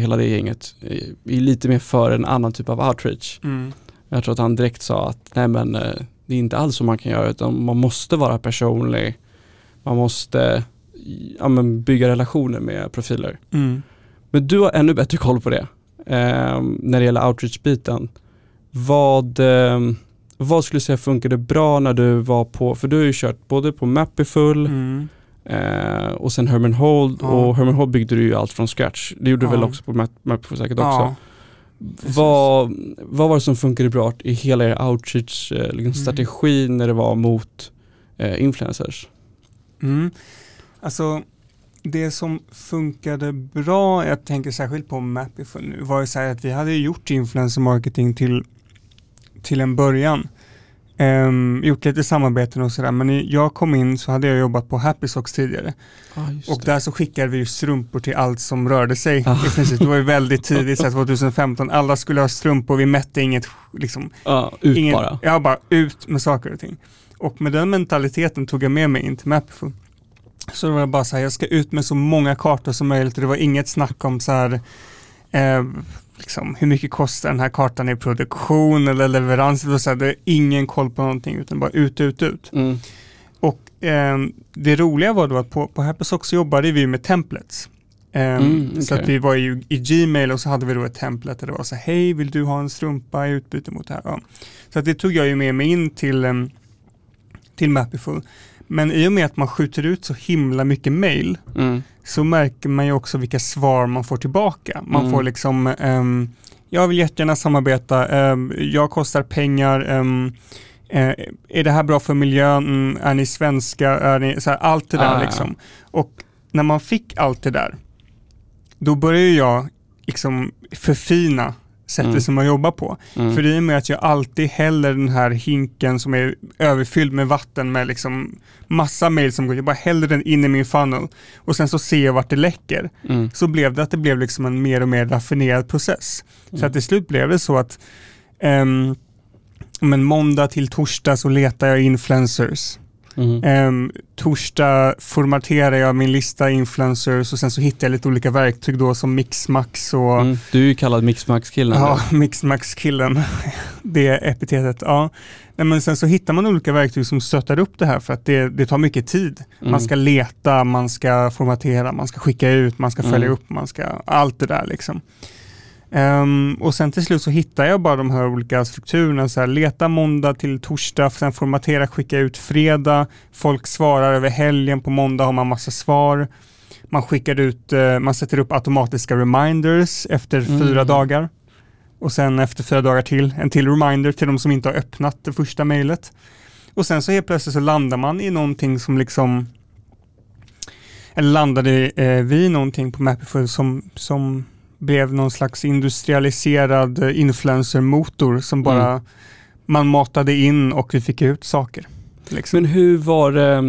hela det gänget, är lite mer för en annan typ av outreach. Mm. Jag tror att han direkt sa att nej men eh, det är inte alls så man kan göra utan man måste vara personlig. Man måste ja, men bygga relationer med profiler. Mm. Men du har ännu bättre koll på det eh, när det gäller outreach-biten. Vad, eh, vad skulle du säga funkade bra när du var på, för du har ju kört både på Mapiful Mm. Eh, och sen Herman Hold Ja. och Herman Hold byggde du ju allt från scratch. Det gjorde du Ja. väl också på Map- Mapiful säkert också. Ja. Vad, vad var det som funkade bra i hela er outreach eh, liksom Mm. när det var mot eh, influencers? Mm. Alltså, det som funkade bra, jag tänker särskilt på Mapify nu, var ju så här att vi hade gjort influencer marketing till, till en början. Ehm, gjort lite samarbeten och sådär, men när jag kom in så hade jag jobbat på Happy Socks tidigare. Ah, Och där så skickade vi ju strumpor till allt som rörde sig. Ah. Det var ju väldigt tidigt, så här 2015, alla skulle ha strumpor, vi mätte inget, liksom, Ja, ut ingen, bara. Ja, bara ut med saker och ting. Och med den mentaliteten tog jag med mig in till Mapiful. Så det var bara så här, jag ska ut med så många kartor som möjligt och det var inget snack om så här, eh, liksom, hur mycket kostar den här kartan i produktion eller leverans. Det var så här, det är ingen koll på någonting utan bara ut, ut, ut. Mm. Och eh, det roliga var då att på, på Happysock så jobbade vi med templates. Eh, Mm, Så okej. att vi var ju i Gmail och så hade vi då ett template där det var så hej vill du ha en strumpa i utbyte mot det här? Ja. Så att det tog jag ju med mig in till, em, till Mapiful. Men i och med att man skjuter ut så himla mycket mail Mm. så märker man ju också vilka svar man får tillbaka. Man Mm. får liksom, ehm, jag vill jättegärna samarbeta, ehm, jag kostar pengar, ehm, eh, är det här bra för miljön, Mm, är ni svenska, är ni, så här, allt det där Ah, ja. liksom. Och när man fick allt det där, då började jag liksom förfina sättet Mm. som man jobbar på. Mm. För i och med att jag alltid häller den här hinken som är överfylld med vatten med liksom massa mail som går, jag bara häller den in i min funnel och sen så ser jag vart det läcker. Mm. Så blev det att det blev liksom en mer och mer raffinerad process. Så Mm. att till slut blev det så att ehm, men måndag till torsdag så letar jag influencers. Mm. Ehm, torsdag formaterar jag min lista influencers och sen så hittar jag lite olika verktyg då som Mixmax och Mm. Du är ju kallad Mixmax-killen. Ja. Mixmax-killen. Det är epitetet. Ja. Nej, men sen så hittar man olika verktyg som stöttar upp det här för att det, det tar mycket tid. Mm. Man ska leta, man ska formatera, man ska skicka ut, man ska följa Mm. upp, man ska allt det där liksom. Ehm, och sen till slut så hittar jag bara de här olika strukturerna. Så här, leta måndag till torsdag, sen formatera, skicka ut fredag. Folk svarar över helgen, på måndag har man massa svar. Man skickar ut, eh, man sätter upp automatiska reminders efter Mm. fyra dagar. Och sen efter fyra dagar till, en till reminder till de som inte har öppnat det första mejlet. Och sen så helt plötsligt så landar man i någonting som liksom eller landade eh, vi någonting på Mapify som, som blev någon slags industrialiserad eh, influencermotor som bara Mm. man matade in och vi fick ut saker. Liksom. Men hur var det, eh,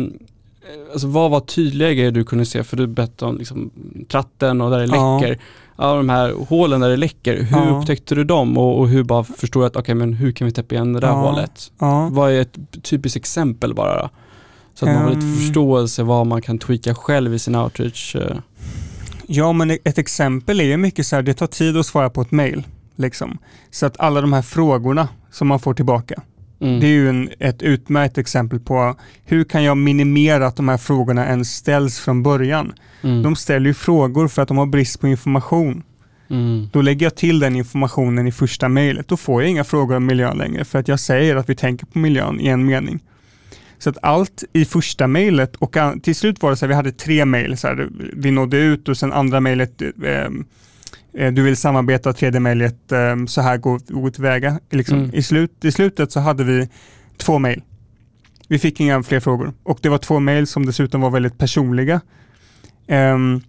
alltså vad var tydliga grejer du kunde se? För du berättade om liksom, tratten och där det läcker. Ja, de här hålen där det läcker, hur Ja. upptäckte du dem och, och hur bara förstår du att okej men hur kan vi täppa igen det där Ja. hålet? ja. Vad är ett typiskt exempel bara då? Så att man har lite Ehm. förståelse vad man kan tweaka själv i sin outreach. Ja, men ett exempel är ju mycket så här, det tar tid att svara på ett mail. Liksom. Så att alla de här frågorna som man får tillbaka, Mm. det är ju en, ett utmärkt exempel på hur kan jag minimera att de här frågorna ens ställs från början. Mm. De ställer ju frågor för att de har brist på information. Mm. Då lägger jag till den informationen i första mejlet. Då får jag inga frågor om miljön längre för att jag säger att vi tänker på miljön i en mening. Så att allt i första mejlet och till slut var det så här, vi hade tre mejl. Vi nådde ut och sen andra mejlet, eh, eh, du vill samarbeta, tredje mejlet, eh, så här går gå tillväga. Liksom. Mm. I, slut, I slutet så hade vi två mejl. Vi fick inga fler frågor och det var två mejl som dessutom var väldigt personliga. Ehm,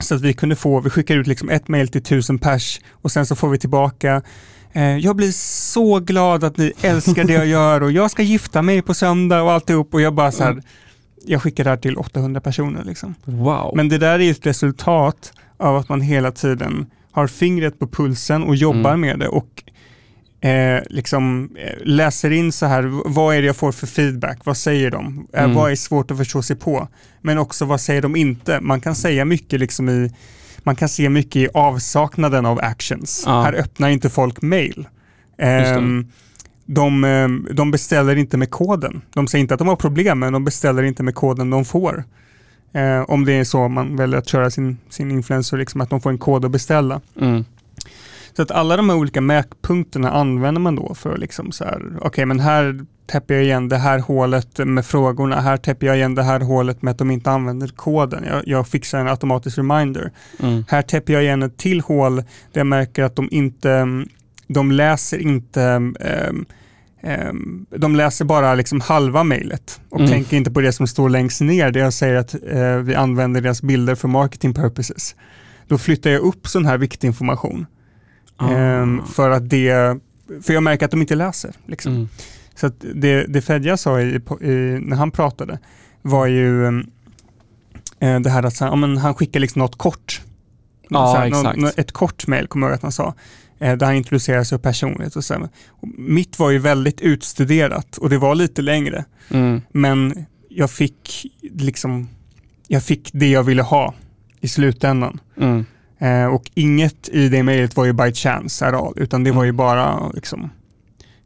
så att vi kunde få, vi skickar ut liksom ett mejl till tusen pers och sen så får vi tillbaka jag blir så glad att ni älskar det jag gör och jag ska gifta mig på söndag och alltihop och jag bara så här, jag skickar det här till 800 personer liksom. Wow. Men det där är ett resultat av att man hela tiden har fingret på pulsen och jobbar Mm. med det och eh, liksom eh, läser in så här, vad är det jag får för feedback, vad säger de, eh, Mm. vad är svårt att förstå sig på, men också vad säger de inte. Man kan säga mycket liksom i man kan se mycket i avsaknaden av actions. Ja. Här öppnar inte folk mail. Ehm, de, ehm, de beställer inte med koden. De säger inte att de har problem, men de beställer inte med koden de får. Eh, om det är så man väljer att köra sin, sin influencer, liksom att de får en kod att beställa. Mm. Så att alla de här olika mätpunkterna använder man då för att liksom så här, okej men här täpper jag igen det här hålet med frågorna, här täpper jag igen det här hålet med att de inte använder koden. Jag, jag fixar en automatisk reminder. Mm. Här täpper jag igen ett till hål där jag märker att de inte, de läser inte ehm, de läser bara liksom halva mejlet och Mm. tänker inte på det som står längst ner där jag säger att eh, vi använder deras bilder för marketing purposes. Då flyttar jag upp sån här viktig information. Ehm, för att det, för jag märker att de inte läser. Liksom. Mm. Så det, det Fedja sa i, i, när han pratade var ju eh, det här att här, ja, men han skickar liksom något kort. Ja, här, exakt. nå- ett kort mail kommer jag ihåg att han sa. eh, Där han introducerar sig och personlighet och så. här. Och Mitt var ju väldigt utstuderat och det var lite längre. Mm. Men jag fick liksom, jag fick det jag ville ha i slutändan. Mm. Eh, och inget i det mejlet var ju by chance at all, utan det var ju Mm. bara liksom,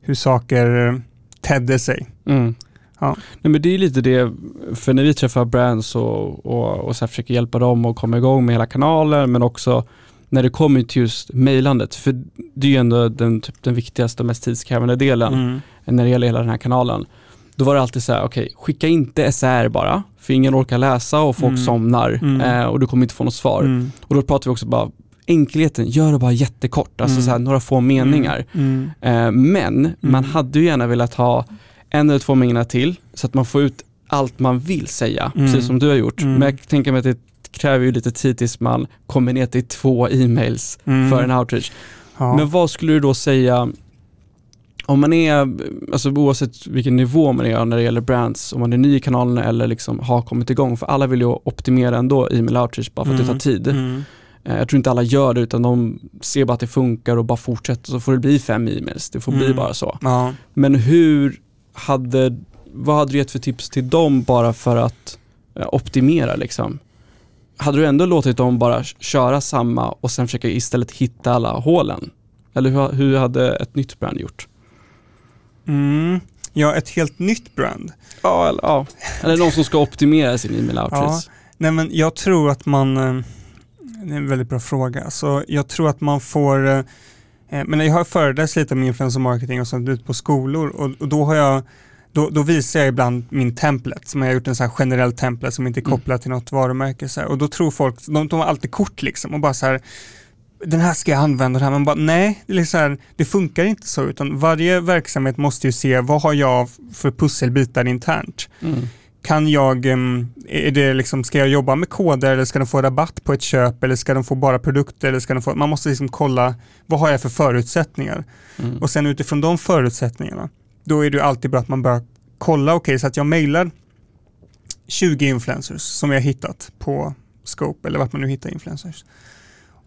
hur saker eh, tedde sig. Mm. Ja. Nej, men det är lite det, för när vi träffar brands och, och, och så försöker hjälpa dem att komma igång med hela kanalen, men också när det kommer till just mejlandet, för det är ju ändå den, typ, den viktigaste och mest tidskrävande delen Mm. när det gäller hela den här kanalen. Då var det alltid så här, okej, skicka inte SR bara, för ingen orkar läsa och folk Mm. somnar Mm. eh, och du kommer inte få något svar. Mm. Och då pratar vi också bara, enkelheten, gör det bara jättekort, alltså Mm. så här, några få meningar. Mm. Eh, men man hade ju gärna velat ha en eller två meningar till så att man får ut allt man vill säga, precis som du har gjort. Men jag tänker mig att det kräver ju lite tid tills man kommer ner till två e-mails för en outreach. Ja. Men vad skulle du då säga, om man är, alltså oavsett vilken nivå man är när det gäller brands, om man är ny i kanalen eller liksom har kommit igång, för alla vill ju optimera ändå e-mail outreach bara för att det tar tid. Mm. Eh, Jag tror inte alla gör det utan de ser bara att det funkar och bara fortsätter så får det bli fem e-mails. Det får bli Mm. bara så. Ja. Men hur hade, vad hade du gett för tips till dem bara för att eh, optimera liksom? Hade du ändå låtit dem bara köra samma och sen försöka istället hitta alla hålen? Eller hur, hur hade ett nytt brand gjort? Mm. ja, ett helt nytt brand. Ja, eller, ja. eller någon som ska optimera sin e-mail outreach. Nej, men jag tror att man, eh, det är en väldigt bra fråga, så jag tror att man får, eh, eh, men jag har föreläst lite om influencer marketing och sånt ut på skolor och, och då har jag då, då visar jag ibland min template, som jag har gjort en så generell template som inte är Mm. kopplad till något varumärke. Så här. Och då tror folk, de, de har alltid kort liksom och bara så här, den här ska jag använda, det här. men bara nej, det, är så här, det funkar inte så, utan varje verksamhet måste ju se vad har jag för pusselbitar internt Mm. kan jag, em, är det liksom, ska jag jobba med koder eller ska de få rabatt på ett köp eller ska de få bara produkter eller ska de få, man måste liksom kolla vad har jag för förutsättningar Mm. och sen utifrån de förutsättningarna då är det alltid bra att man börjar kolla, okej så att jag mailar 20 influencers som jag hittat på Scope eller vart man nu hittar influencers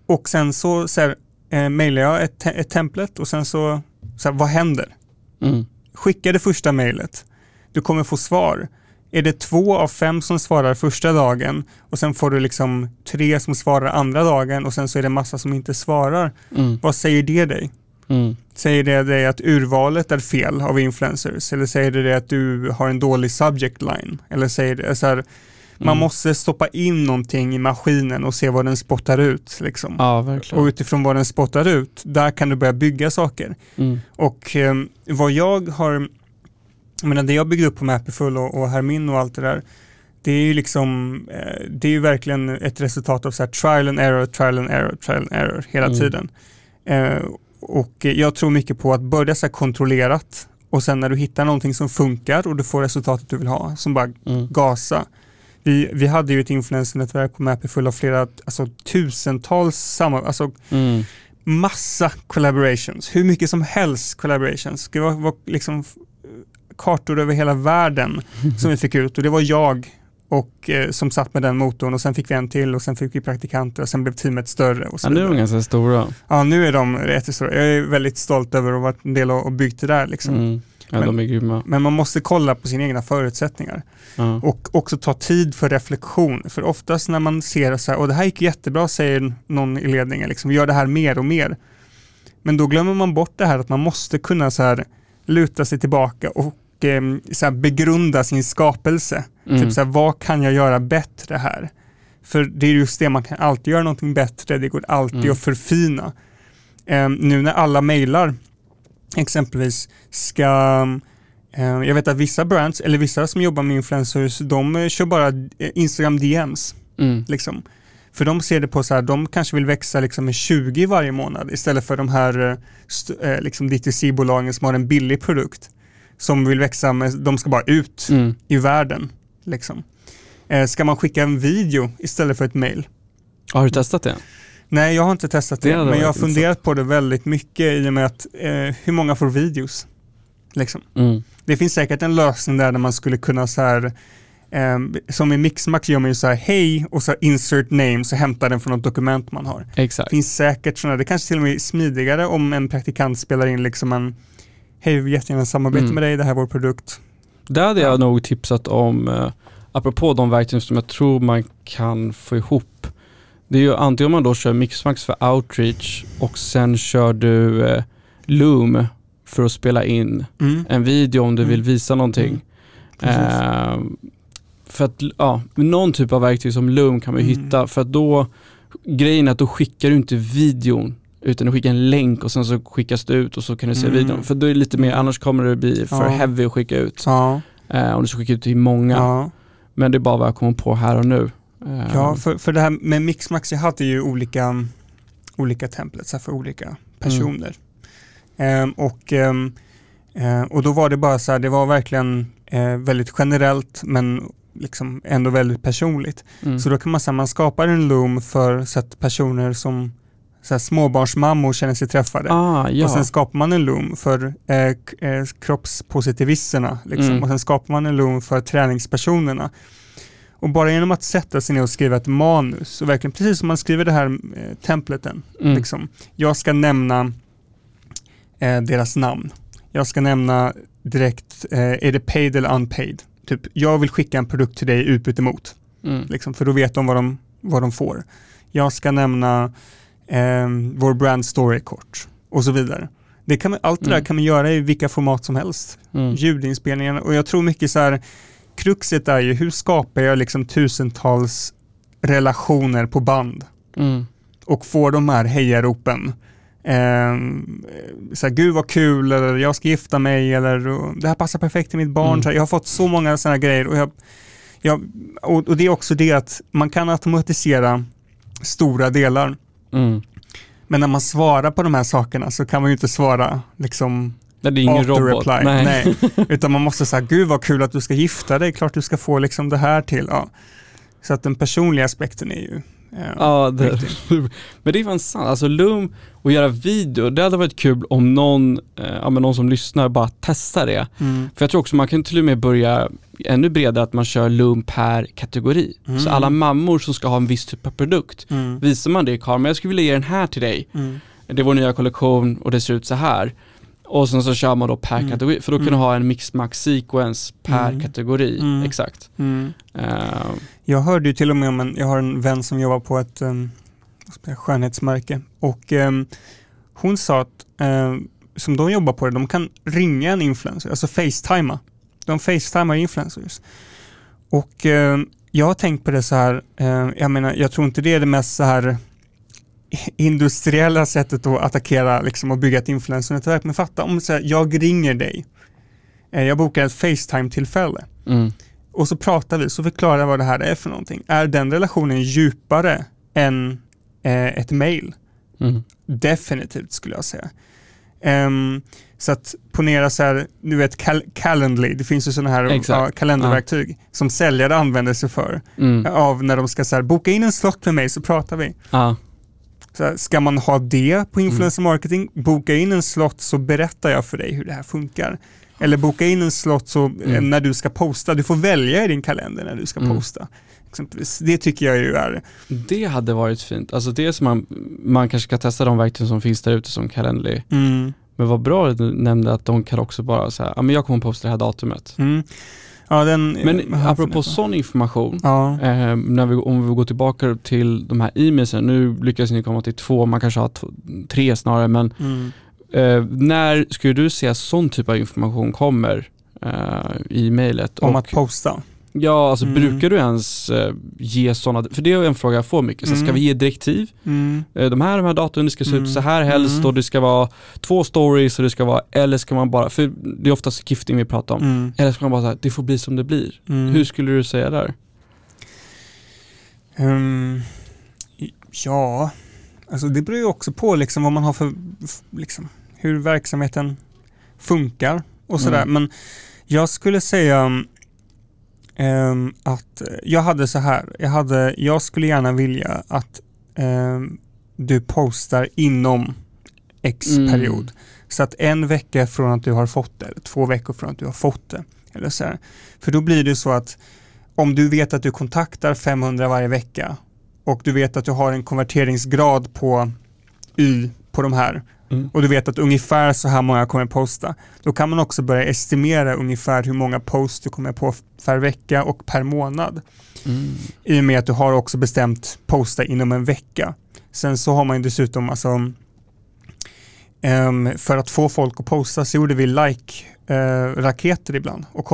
och sen så, så här, eh, mailar jag ett, te- ett template och sen så, så här, vad händer? Mm. Skicka det första mejlet. Du kommer få svar. Är det två av fem som svarar första dagen och sen får du liksom tre som svarar andra dagen och sen så är det massa som inte svarar. Mm. Vad säger det dig? Mm. Säger det dig att urvalet är fel av influencers? Eller säger det dig att du har en dålig subject line? Eller säger det så här, man Mm. måste stoppa in någonting i maskinen och se vad den spottar ut. Liksom. Ja. Och utifrån vad den spottar ut, där kan du börja bygga saker. Mm. Och eh, vad jag har, jag menar det jag byggde upp på Mapiful och, och Hermin och allt det där, det är ju liksom, eh, det är ju verkligen ett resultat av så här trial and error, trial and error, trial and error hela Mm. tiden. Eh, och jag tror mycket på att börja så här kontrollerat och sen när du hittar någonting som funkar och du får resultatet du vill ha, som bara Mm. gasa. Vi, vi hade ju ett influensernätverk på Mapiful av flera, alltså tusentals samma, alltså Mm. massa collaborations, hur mycket som helst collaborations. Det var, var liksom kartor över hela världen som vi fick ut och det var jag och eh, som satt med den motorn och sen fick vi en till och sen fick vi praktikanter och sen blev teamet större. Och så Ja, nu är de ganska stora. ja, nu är de jättestora. Jag är väldigt stolt över att ha varit en del av och byggt det där. Liksom. Mm. Ja, Men- de är grymma. Men man måste kolla på sina egna förutsättningar. Ja. Och också ta tid för reflektion. För oftast när man ser så här, och det här gick jättebra säger någon i ledningen, liksom, gör det här mer och mer. Men då glömmer man bort det här att man måste kunna så här, luta sig tillbaka och eh, så här, begrunda sin skapelse. Mm. Typ så här, vad kan jag göra bättre här? För det är just det, man kan alltid göra någonting bättre, det går alltid Mm. att förfina. Eh, nu när alla mejlar exempelvis ska eh, jag vet att vissa brands, eller vissa som jobbar med influencers, de eh, kör bara eh, Instagram DMs. Mm. Liksom. För de ser det på så här, de kanske vill växa liksom med 20 varje månad istället för de här liksom DTC-bolagen som har en billig produkt. Som vill växa med, de ska bara ut Mm. i världen. Liksom. Ska man skicka en video istället för ett mail? Har du testat det? Nej, jag har inte testat Det det, men jag har funderat på det väldigt mycket i och med att eh, hur många får videos? Liksom. Mm. Det finns säkert en lösning där, där man skulle kunna så här eh, som i Mixmax gör man ju så här hej och så insert name så hämtar den från något dokument man har. Exakt. Det finns säkert sådana, det kanske till och med är smidigare om en praktikant spelar in liksom en hej vi vill jättegärna samarbeta Mm. med dig, det här är vår produkt. Det hade jag Ja. nog tipsat om, eh, apropå de verktyg som jag tror man kan få ihop. Det är ju antingen om man då kör Mixmax för outreach och sen kör du eh, Loom för att spela in Mm. en video om du Mm. vill visa någonting. Eh, för att, ja, någon typ av verktyg som Loom kan man ju Mm. hitta för att då, grejen är att då skickar du inte videon utan du skickar en länk och sen så skickas det ut och så kan du se Mm. videon. För då är det lite mer, annars kommer det bli för Ja. heavy att skicka ut. Ja, Eh, om du ska skicka ut till många. ja. Men det är bara vad jag kommer på här och nu. Ja för, för det här med Mixmax, jag hade ju olika, olika templates för olika personer. Ehm, och, ehm, eh, och då var det bara så här, det var verkligen eh, väldigt generellt men liksom ändå väldigt personligt. mm. Så då kan man säga man skapar en loom för så att personer som så här, småbarnsmammor känner sig träffade. ah, ja. Och sen skapar man en loom för eh, eh, kroppspositivisterna. Liksom. Mm. Och sen skapar man en loom för träningspersonerna. Och bara genom att sätta sig ner och skriva ett manus, och verkligen precis som man skriver det här eh, templaten. mm. Liksom. Jag ska nämna eh, deras namn. Jag ska nämna direkt, eh, är det paid eller unpaid? Typ, jag vill skicka en produkt till dig i utbyte mot. Mm. Liksom, för då vet de vad de, vad de får. Jag ska nämna eh, vår brand story kort och så vidare. Det kan man, allt det där Mm. kan man göra i vilka format som helst. Mm. Ljudinspelningar och jag tror mycket så här, kruxet är ju hur skapar jag liksom tusentals relationer på band Mm. och får de här hejaropen. Eh, så här, Gud vad kul, eller jag ska gifta mig, eller det här passar perfekt till mitt barn. Mm. Så här, jag har fått så många sådana grejer. Och, jag, jag, och, och det är också det att man kan automatisera stora delar. Mm. Men när man svarar på de här sakerna så kan man ju inte svara liksom Nej, det är ingen robot. auto-reply. Nej. Nej. Utan man måste säga, gud vad kul att du ska gifta dig, klart du ska få liksom det här till. Ja. Så att den personliga aspekten är ju eh, Ja, det, men det är fan sant. Alltså Loom och göra video, det hade varit kul om någon, eh, ja, men någon som lyssnar bara testar det. Mm. För jag tror också man kan till och med börja ännu bredare att man kör Loom per kategori. Mm. Så alla mammor som ska ha en viss typ av produkt, Mm. visar man det i kameran, jag skulle vilja ge den här till dig. Mm. Det är vår nya kollektion och det ser ut så här. Och sen så kör man då per Mm. kategori, för då kan Mm. du ha en mixmax sequence per Mm. kategori. Mm. Exakt. Eh, Jag hörde ju till och med om en, jag har en vän som jobbar på ett um, skönhetsmärke och ehm, hon sa att ehm, som de jobbar på det, de kan ringa en influencer, alltså facetima. De facetimar influencers. Och ehm, jag har tänkt på det så här, jag menar, jag tror inte det är det mest så här industriella sättet att attackera liksom, och bygga ett influencer-nätverk. Men fatta om så här, jag ringer dig, Eh, jag bokar ett Facetime-tillfälle mm. och så pratar vi, så förklarar jag vad det här är för någonting. Är den relationen djupare än eh, ett mail? Mm. Definitivt skulle jag säga. Ehm, så att ponera så här, du vet Cal- Calendly, det finns ju sådana här ja, kalenderverktyg som säljare använder sig för. Mm. Av när de ska så här, boka in en slott med mig så pratar vi. Ja. Så här, ska man ha det på influencer marketing, boka in en slott så berättar jag för dig hur det här funkar. Eller boka in en slott så, eh, Mm. när du ska posta, du får välja i din kalender när du ska Mm. posta. Exempelvis. Det tycker jag ju är, Det hade varit fint. Alltså det som man, man kanske ska testa de verktyg som finns där ute som Calendly. mm, Men vad bra att du nämnde att de kan också bara säga, ja men jag kommer posta det här datumet. Ja, den, Men apropå sån information, Ja. eh, när vi, om vi går tillbaka till de här e-mailsen, nu lyckas ni komma till två, man kanske har tre snarare, men Mm. eh, när skulle du säga sån typ av information kommer eh, i mejlet? Om Och- att posta. Ja, alltså Mm. brukar du ens eh, ge sådana, för det är en fråga jag får mycket, så ska Mm. vi ge direktiv? Mm. Eh, de här, de här datumen, det ska se Mm. ut så här helst Mm. och det ska vara två stories och det ska vara, eller ska man bara, för det är oftast gifting vi pratar om, Mm. eller ska man bara säga det får bli som det blir. Mm. Hur skulle du säga där? Ehm, ja, alltså det beror ju också på liksom vad man har för, liksom, hur verksamheten funkar och sådär. Mm. Men jag skulle säga ehm, att eh, jag hade så här, jag, hade, jag skulle gärna vilja att ehm, du postar inom X Mm. period. Så att en vecka från att du har fått det, två veckor från att du har fått det. Eller så här. För då blir det så att om du vet att du kontaktar 500 varje vecka och du vet att du har en konverteringsgrad på Y på de här Mm. och du vet att ungefär så här många kommer posta, då kan man också börja estimera ungefär hur många post du kommer på per vecka och per månad. Mm. I och med att du har också bestämt posta inom en vecka. Sen så har man dessutom alltså ehm, för att få folk att posta så gjorde vi like-raketer ibland och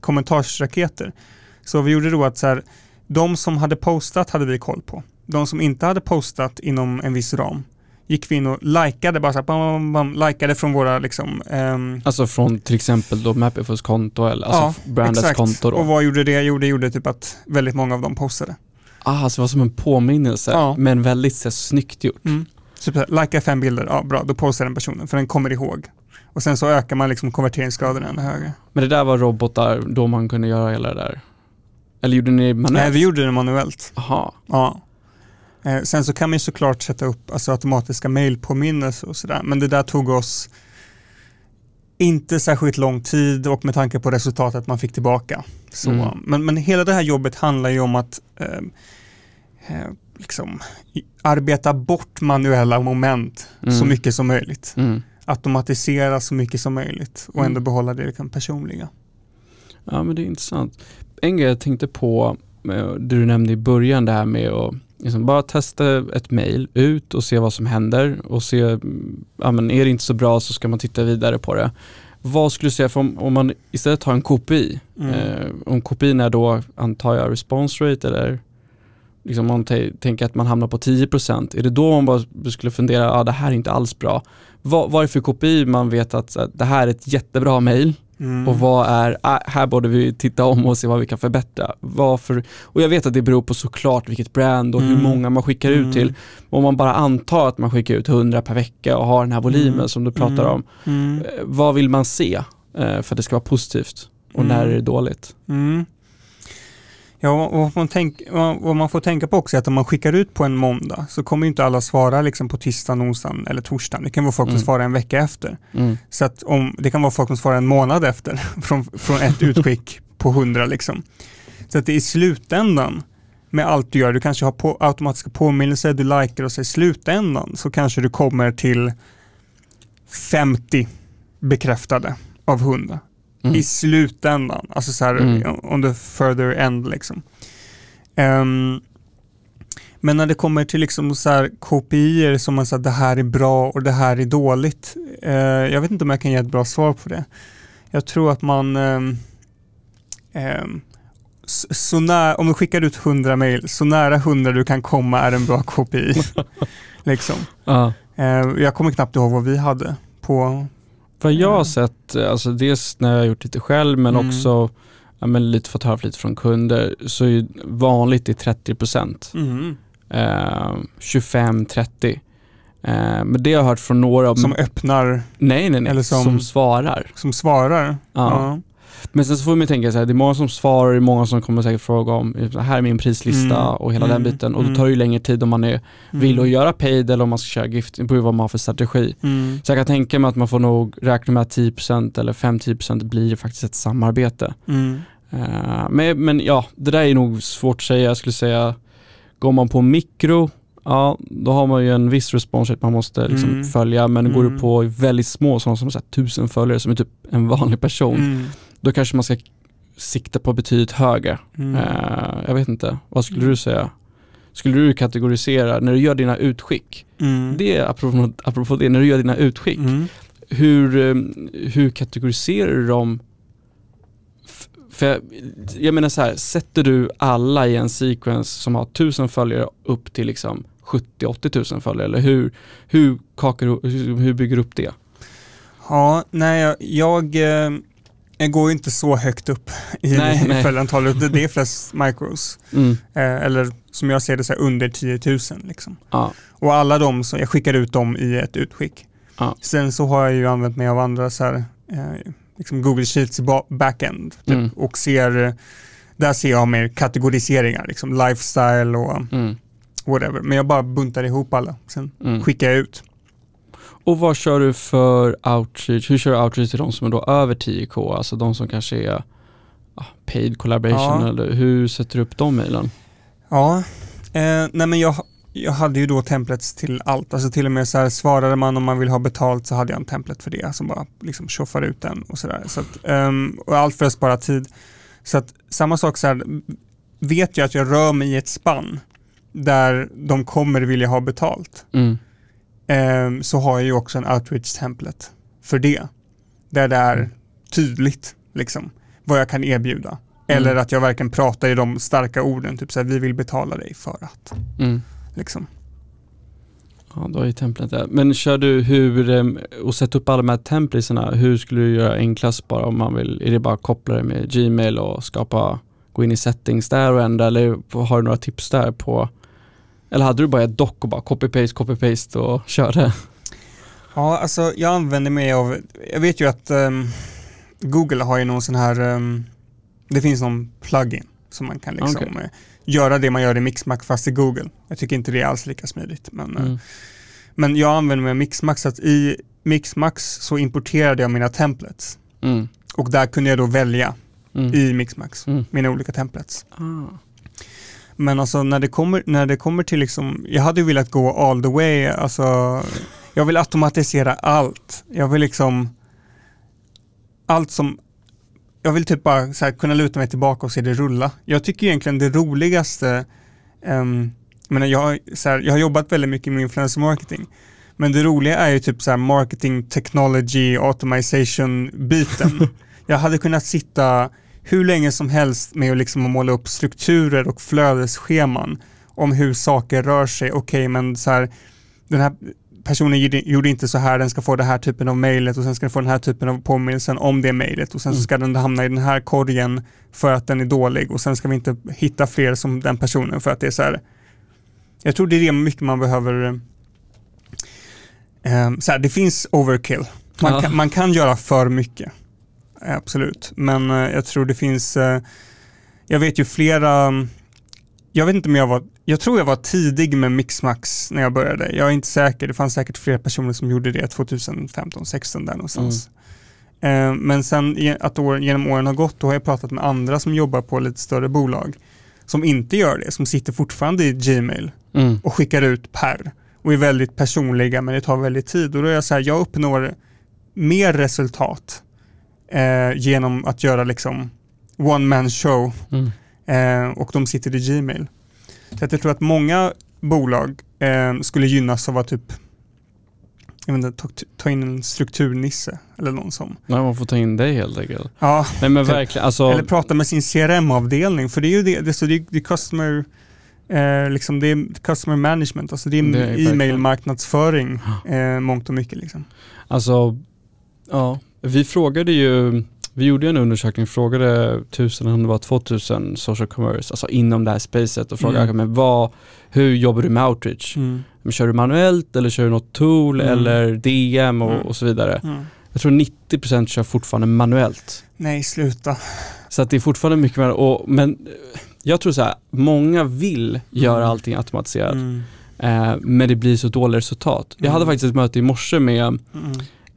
kommentarsraketer. Så vi gjorde då att så här, de som hade postat hade vi koll på. De som inte hade postat inom en viss ram gick vi in och likade, bara så här, bam, bam, likade från våra liksom, ehm, Alltså från till exempel då Mapifus konto eller alltså Brandets exakt. konto då. Och vad gjorde det? Jo, det gjorde typ att väldigt många av dem postade. Ah, alltså det var som en påminnelse, Ja. men väldigt så, snyggt gjort. Mm. Typ så här, likea fem bilder, ja bra, då postar den personen för den kommer ihåg. Och sen så ökar man liksom konverteringsgraden ännu högre. Men det där var robotar då man kunde göra hela det där? Eller gjorde ni manuellt? Nej, vi gjorde det manuellt. Aha. Ja. Eh, sen så kan man ju såklart sätta upp alltså, automatiska mailpåminnelser och sådär, men det där tog oss inte särskilt lång tid och med tanke på resultatet man fick tillbaka. Så, Mm. men, men hela det här jobbet handlar ju om att eh, eh, liksom, arbeta bort manuella moment så Mm. mycket som möjligt. Mm. Automatisera så mycket som möjligt och Mm. ändå behålla det liksom personliga. Ja men det är intressant. En grej jag tänkte på, eh, det du nämnde i början det här med att liksom bara testa ett mail ut och se vad som händer och se, ja men är det inte så bra så ska man titta vidare på det. Vad skulle du säga, om, om man istället tar en KPI, Mm. eh, om KPI är då antar jag response rate eller liksom man tänker att man hamnar på 10%, är det då man bara skulle fundera, ja det här är inte alls bra. Vad, vad är det för KPI man vet att här, det här är ett jättebra mail, Mm. och vad är, äh, här borde vi titta om och se vad vi kan förbättra. Varför, och jag vet att det beror på såklart vilket brand och hur Mm. många man skickar ut Mm. till. Om man bara antar att man skickar ut 100 per vecka och har den här volymen Mm. som du pratar Mm. om. Mm. Eh, Vad vill man se eh, för att det ska vara positivt? Och när Mm. är det dåligt? Ja, och vad man, tänk, vad man får tänka på också är att om man skickar ut på en måndag så kommer inte alla svara liksom på tisdagen, onsdagen eller torsdagen. Det kan vara folk som Mm. svarar en vecka efter. Mm. Så att om, det kan vara folk som svarar en månad efter från, från ett utskick på hundra. Liksom. Så att det i slutändan med allt du gör, du kanske har på, automatiska påminnelser, du likar och så i slutändan så kanske du kommer till 50 bekräftade av 100 Mm. i slutändan. Alltså så här Mm. on the further end liksom. Ehm, men när det kommer till liksom så här kopior som man säger det här är bra och det här är dåligt. eh, jag vet inte om jag kan ge ett bra svar på det. Jag tror att man ehm, s- så när, om du skickar ut 100 mail, så nära 100 du kan komma är en bra KPI. liksom. Eh, jag kommer knappt ihåg vad vi hade på Vad jag har Mm. sett, alltså dels när jag har gjort lite själv men Mm. också ja, men lite fått höra lite från kunder så är vanligt i 30% mm, eh, 25-30. Eh, men det har jag hört från några. som öppnar, nej, nej, nej. eller som, som- svarar. som svarar. Ja. Men sen så får man tänka så här, det är många som svarar, det är många som kommer säkert fråga om, här är min prislista Mm, och hela mm, den biten. Och då mm. tar det ju längre tid om man är, vill Mm. att göra paid eller om man ska köra gift, på vad man har för strategi. Mm. Så jag kan tänka mig att man får nog räkna med att 10% eller 5-10% blir faktiskt ett samarbete. Mm. Eh, men, men ja, det där är nog svårt att säga. Jag skulle säga, går man på mikro, ja, då har man ju en viss response rate man måste liksom Mm. följa, men går du Mm. på väldigt små, sådana som så här tusen följare som är typ en vanlig person, Mm. Då kanske man ska sikta på betydligt högre. Mm. Eh, jag vet inte, vad skulle Mm. du säga? Skulle du kategorisera, när du gör dina utskick, Mm. det apropå, apropå det, när du gör dina utskick, Mm. hur, eh, hur kategoriserar du dem? För jag, jag menar så här, sätter du alla i en sequence som har 1000 följare upp till liksom 70-80 tusen följare eller hur, hur, kakar, hur, hur bygger du upp det? Ja, nej, jag, jag, jag går ju inte så högt upp i, Nej, i nej. Det, det är flest micros. Mm. Eh, eller som jag ser det så här, under 10 000. Liksom. Ja, Och alla de, så jag skickar ut dem i ett utskick. Ja. Sen så har jag ju använt mig av andra så här, eh, liksom Google Sheets backend. Typ, Mm. Och ser, där ser jag mer kategoriseringar, liksom lifestyle och mm, whatever. Men jag bara buntar ihop alla, sen mm. skickar jag ut. Och vad kör du för outreach? Hur kör du outreach till de som är då över 10k? Alltså de som kanske är paid collaboration Ja. eller hur sätter du upp de mejlen? Ja, eh, nej men jag, jag hade ju då templates till allt. Alltså till och med så här svarade man om man vill ha betalt så hade jag en template för det som bara liksom tjoffar ut den och sådär. Så att, ehm, och allt för att spara tid. Så att samma sak så här, vet jag att jag rör mig i ett spann där de kommer vilja ha betalt Mm. Ehm, så har jag ju också en outreach template för det. Där det är Mm. tydligt liksom vad jag kan erbjuda. Mm. Eller att jag verkligen pratar i de starka orden, typ så här, vi vill betala dig för att. Mm. Liksom. Ja, då är templet där. Men kör du hur, em, och sätta upp alla de här templatesarna, hur skulle du göra enklast bara om man vill, är det bara att koppla det med Gmail och skapa, gå in i settings där och ändra eller har du några tips där på, eller hade du bara ett dock och bara copy-paste, copy-paste och körde? Ja, alltså jag använder mig av, jag vet ju att ehm, Google har ju någon sån här, ehm, det finns någon plugin som man kan liksom Okej. eh, göra det man gör i Mixmax fast i Google. Jag tycker inte det är alls lika smidigt. Men, eh, Mm. men jag använder mig av Mixmax, så att i Mixmax så importerade jag mina templates Mm. och där kunde jag då välja Mm. i Mixmax Mm. mina olika templates. Ah. Men alltså när det kommer, när det kommer till liksom, jag hade ju velat gå all the way, alltså jag vill automatisera allt. Jag vill liksom, allt som, jag vill typ bara här, kunna luta mig tillbaka och se det rulla. Jag tycker egentligen det roligaste, um, jag, menar, jag, har, så här, jag har jobbat väldigt mycket med influencer marketing, men det roliga är ju typ så här marketing, technology, automation biten. jag hade kunnat sitta hur länge som helst med att liksom måla upp strukturer och flödesscheman om hur saker rör sig. Okej, men så här, den här personen gjorde- gjorde inte så här, den ska få den här typen av mejlet och sen ska den få den här typen av påminnelsen om det mejlet och sen så Mm. ska den hamna i den här korgen för att den är dålig och sen ska vi inte hitta fler som den personen för att det är så här. Jag tror det är det mycket man behöver eh, så här, det finns overkill. Man, Ja. kan, man kan göra för mycket. Absolut, men eh, jag tror det finns, eh, jag vet ju flera, jag vet inte om jag var, jag tror jag var tidig med Mixmax när jag började. Jag är inte säker, det fanns säkert fler personer som gjorde det 2015, 16 där någonstans. Eh, Men sen att år, genom åren har gått, då har jag pratat med andra som jobbar på lite större bolag som inte gör det, som sitter fortfarande i Gmail Mm. och skickar ut per och är väldigt personliga men det tar väldigt tid och då är jag så här, jag uppnår mer resultat eh, genom att göra liksom one man show Mm. eh, och de sitter i Gmail. Så att jag tror att många bolag eh, skulle gynnas av att typ jag vet inte, ta, ta in en strukturnisse eller någon som. Nej, man får ta in dig helt enkelt. Ja, Nej men Typ. verkligen, alltså, eller prata med sin CRM-avdelning för det är ju det, det, så det, det är customer eh, liksom det är customer management, alltså det är, Det är verkligen- e-mail-marknadsföring eh, mångt och mycket liksom. Alltså, ja, vi frågade ju, vi gjorde en undersökning, frågade 1000, om det var 2000 social commerce, alltså inom det här spacet och frågade, Mm. men vad, hur jobbar du med outreach? Men Kör du manuellt eller kör du något tool Mm. eller DM och, Mm. och så vidare? Mm. Jag tror 90% kör fortfarande manuellt. Nej, sluta. Så att det är fortfarande mycket mer, och, men eh, jag tror så här, många vill göra Mm. allting automatiserat, Mm. eh, men det blir så dåligt resultat. Jag hade Mm. faktiskt ett möte i morse med Mm.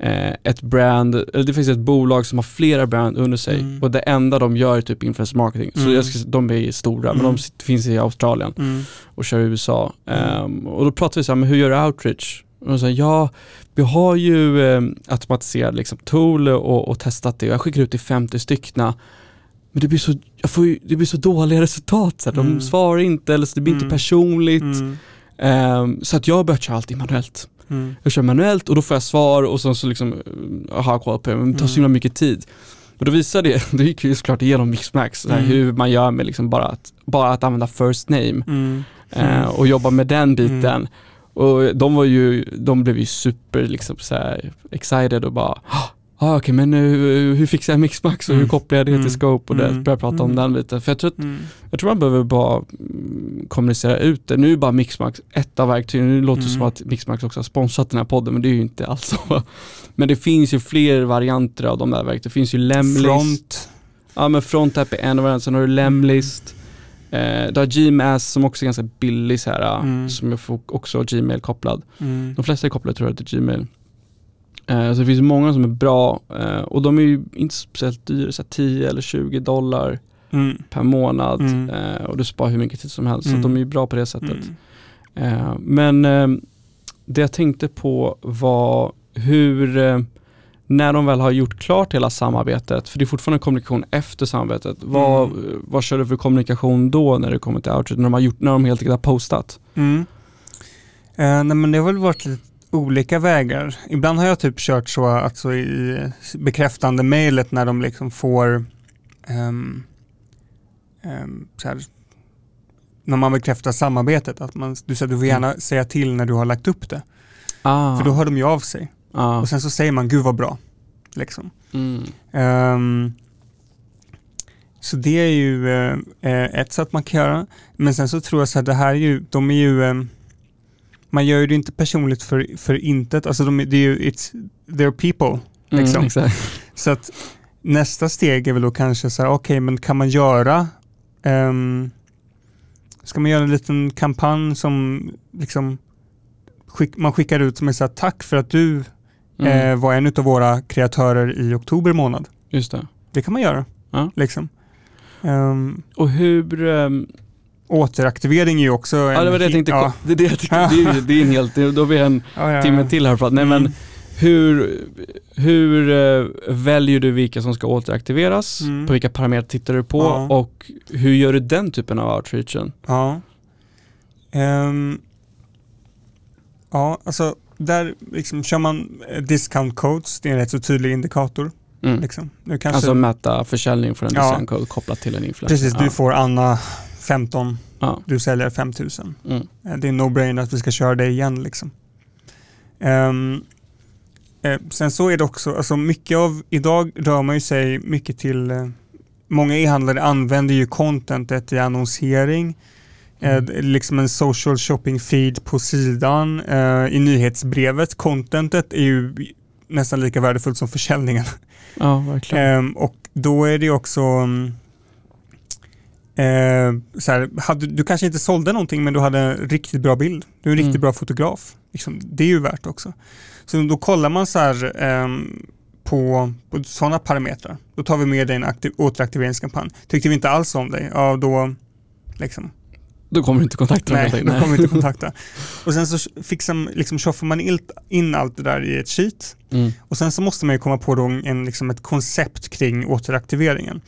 Eh, ett brand, eller det finns ett bolag som har flera brand under sig Mm. och det enda de gör är typ influencer marketing. Så Mm. jag ska, de är stora men Mm. de sitter, finns i Australien Mm. och kör i USA. Mm. Ehm, och då pratar vi så här, men hur gör du outreach? Och de säger, ja, vi har ju eh, automatiserad liksom, tool och, och testat det. Jag skickar ut till 50 styckna. Men det blir så, jag får ju, det blir så dåliga resultat. Så här. De Mm. svarar inte eller så det blir Mm. inte personligt. Mm. Ehm, så att jag har börjat köra allting manuellt. Mm. Jag kör manuellt och då får jag svar och sen så liksom eh, har jag koll på det. Men det tar så himla mycket tid. Och då visar det, då gick ju såklart igenom Mixmax, Mm. hur man gör med liksom bara, att, bara att använda first name Mm. eh, och jobba med den biten. Mm. Och de var ju, de blev ju super liksom så excited och bara ah, okej men hur, hur fixar jag Mixmax och hur Mm. kopplar jag det Mm. till Scope och det, Mm. börja prata om Mm. den biten. För jag tror, att, Mm. jag tror man behöver bara mm, kommunicera ut det. Nu är bara Mixmax ett av verktygen. Nu låter det Mm. som att Mixmax också har sponsrat den här podden men det är ju inte alls så. Men det finns ju fler varianter av de där verktygen. Det finns ju Lemlist. Front. Ja men Frontapp är en av varianterna. Sen har du Lemlist. Eh, du har Gmass som också är ganska billig så här, Mm. som jag får också Gmail kopplad. Mm. De flesta är kopplade tror jag till Gmail. Eh, så det finns många som är bra eh, och de är ju inte speciellt dyra, så här 10 eller 20 dollar Mm. per månad Mm. eh, och du sparar hur mycket tid som helst. Mm. Så de är ju bra på det sättet. Mm. Men det jag tänkte på var hur, när de väl har gjort klart hela samarbetet, för det är fortfarande kommunikation efter samarbetet, vad, Mm. vad kör du för kommunikation då när det kommer till outreach, när de, har gjort, när de helt enkelt har postat? Eh, nej men det har väl varit lite olika vägar. Ibland har jag typ kört så alltså i bekräftande mejlet när de liksom får ehm, så här, när man bekräftar samarbetet, att man, du, säger, du får gärna säga till när du har lagt upp det. Ah, För då hör de ju av sig. ah, Och sen så säger man, gud vad bra. Liksom. mm, Ehm, så det är ju eh, ett sätt man kan göra. Men sen så tror jag så här, det här är ju, de är ju, eh, man gör ju det inte personligt för, för intet. Alltså de, det är ju, it's, they're people. mm, Liksom. exakt. Så att nästa steg är väl då kanske så här, okej men kan man göra, ehm, ska man göra en liten kampanj som liksom skick, man skickar ut som är så här, tack för att du Mm, eh, var en av våra kreatörer i oktober månad. just det. Det kan man göra. Ja. Liksom. Ehm, Och hur, ehm, återaktivering är ju också en... ja det var det jag tänkte, ja. det, är det, jag tycker, det, det är en helt, då har vi en Ja, ja, timme till här för att, nej Mm. men hur, hur eh, väljer du vilka som ska återaktiveras? Mm. På vilka parametrar tittar du på? Och hur gör du den typen av outreachen? Ja. Ehm, ja, alltså där liksom kör man eh, discount codes, det är en rätt så tydlig indikator. Mm. Liksom. Nu kanske, Alltså mäta försäljning från en Ja. designcode kopplat till en influencer. precis, du får Anna 15, ja. du säljer 5000. Ja. Mm. Eh, Det är no-brainer att vi ska köra det igen. Liksom. Ehm, eh, sen så är det också, alltså mycket av, idag rör man ju sig mycket till, eh, många e-handlare använder ju contentet i annonsering, Mm. eh, liksom en social shopping feed på sidan, eh, i nyhetsbrevet. Contentet är ju nästan lika värdefullt som försäljningen. ja, verkligen. Ehm, och då är det också mm, eh, så här, hade, du kanske inte sålde någonting men du hade en riktigt bra bild. Du är en riktigt Mm. bra fotograf. Liksom, det är ju värt också. Så då kollar man så här ehm, på, på sådana parametrar. Då tar vi med dig en aktiv, återaktiveringskampanj. Tyckte vi inte alls om dig, ja då liksom, Då kommer du inte kontakta nej, någonting. då kommer vi inte kontakta. Och sen så fixar, liksom, tjoffar man in, in allt det där i ett sheet Mm. och sen så måste man ju komma på då en, liksom ett koncept kring återaktiveringen.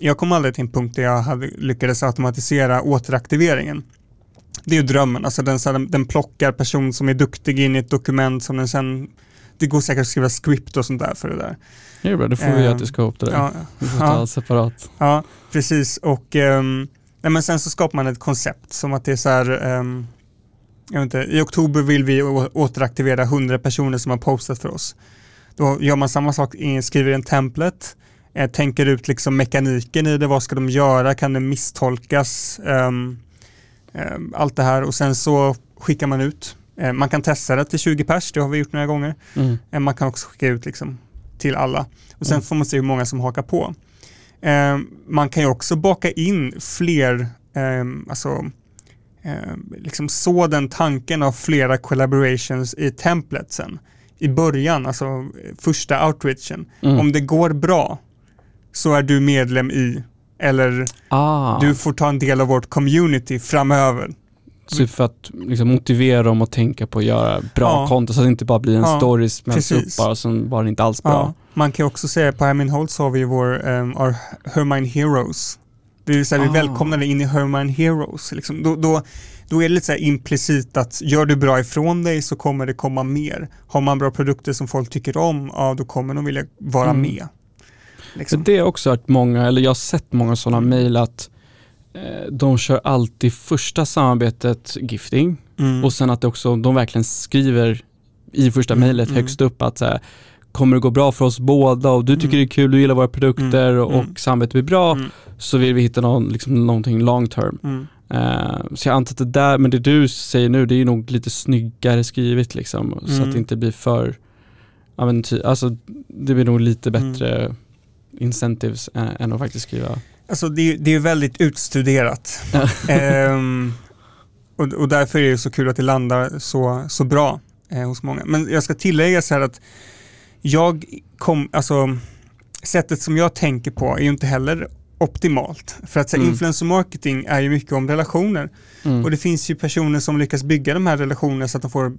Jag kom aldrig till en punkt där jag hade lyckades automatisera återaktiveringen. Det är ju drömmen, alltså den, så den, den plockar person som är duktig in i ett dokument som den sen, det går säkert att skriva script och sånt där för det där. Det är bra, det får vi göra till Scope det där. Ja, Vi får ta ja. separat. ja precis och ehm, nej, men sen så skapar man ett koncept som att det är så här, ehm, jag vet inte, i oktober vill vi återaktivera 100 personer som har postat för oss. Då gör man samma sak, skriver en template, eh, tänker ut liksom mekaniken i det, vad ska de göra, kan det misstolkas, ehm, ehm, allt det här och sen så skickar man ut. Eh, man kan testa det till 20 pers, det har vi gjort några gånger. Mm. Eh, Man kan också skicka ut liksom till alla. Och sen Mm. får man se hur många som hakar på. Eh, man kan ju också baka in fler, alltså liksom så den tanken av flera collaborations i templatesen. i början, alltså eh, första outreachen. Mm. Om det går bra så är du medlem i, eller ah. du får ta en del av vårt community framöver. Typ för att liksom, motivera dem att tänka på att göra bra Ja. content så att det inte bara blir en Ja, story som smälts upp bara som var inte alls bra. Ja, man kan också säga på Hermine så har vi vår um, our Hermine Heroes. Det vill säga vi Ah. välkomnar dig in i Hermine Heroes. Liksom. Då, då, då är det lite så här implicit att gör du bra ifrån dig så kommer det komma mer. Har man bra produkter som folk tycker om, ja då kommer de vilja vara Mm. med. Liksom. det har också hört många, eller jag har sett många sådana Mm. mejl att eh, de kör alltid första samarbetet gifting Mm. och sen att det också, de verkligen skriver i första Mm, mejlet mm. högst upp att så här, kommer det gå bra för oss båda och du tycker Mm. det är kul, du gillar våra produkter Mm, och mm. samarbetet blir bra Mm. så vill vi hitta någon, liksom, någonting long term. Mm. Eh, så jag antar att det där, men det du säger nu det är ju nog lite snyggare skrivet liksom så Mm. att det inte blir för, ja men ty, alltså det blir nog lite Mm. bättre incentives än, än att faktiskt skriva. Alltså det, är- det är väldigt utstuderat. Ehm, och, och därför är det så kul att det landar så, så bra eh, hos många. Men jag ska tillägga så här att jag kom, alltså sättet som jag tänker på är ju inte heller optimalt. För att så här, Mm. influencer marketing är ju mycket om relationer. Mm. Och det finns ju personer som lyckas bygga de här relationerna så att de får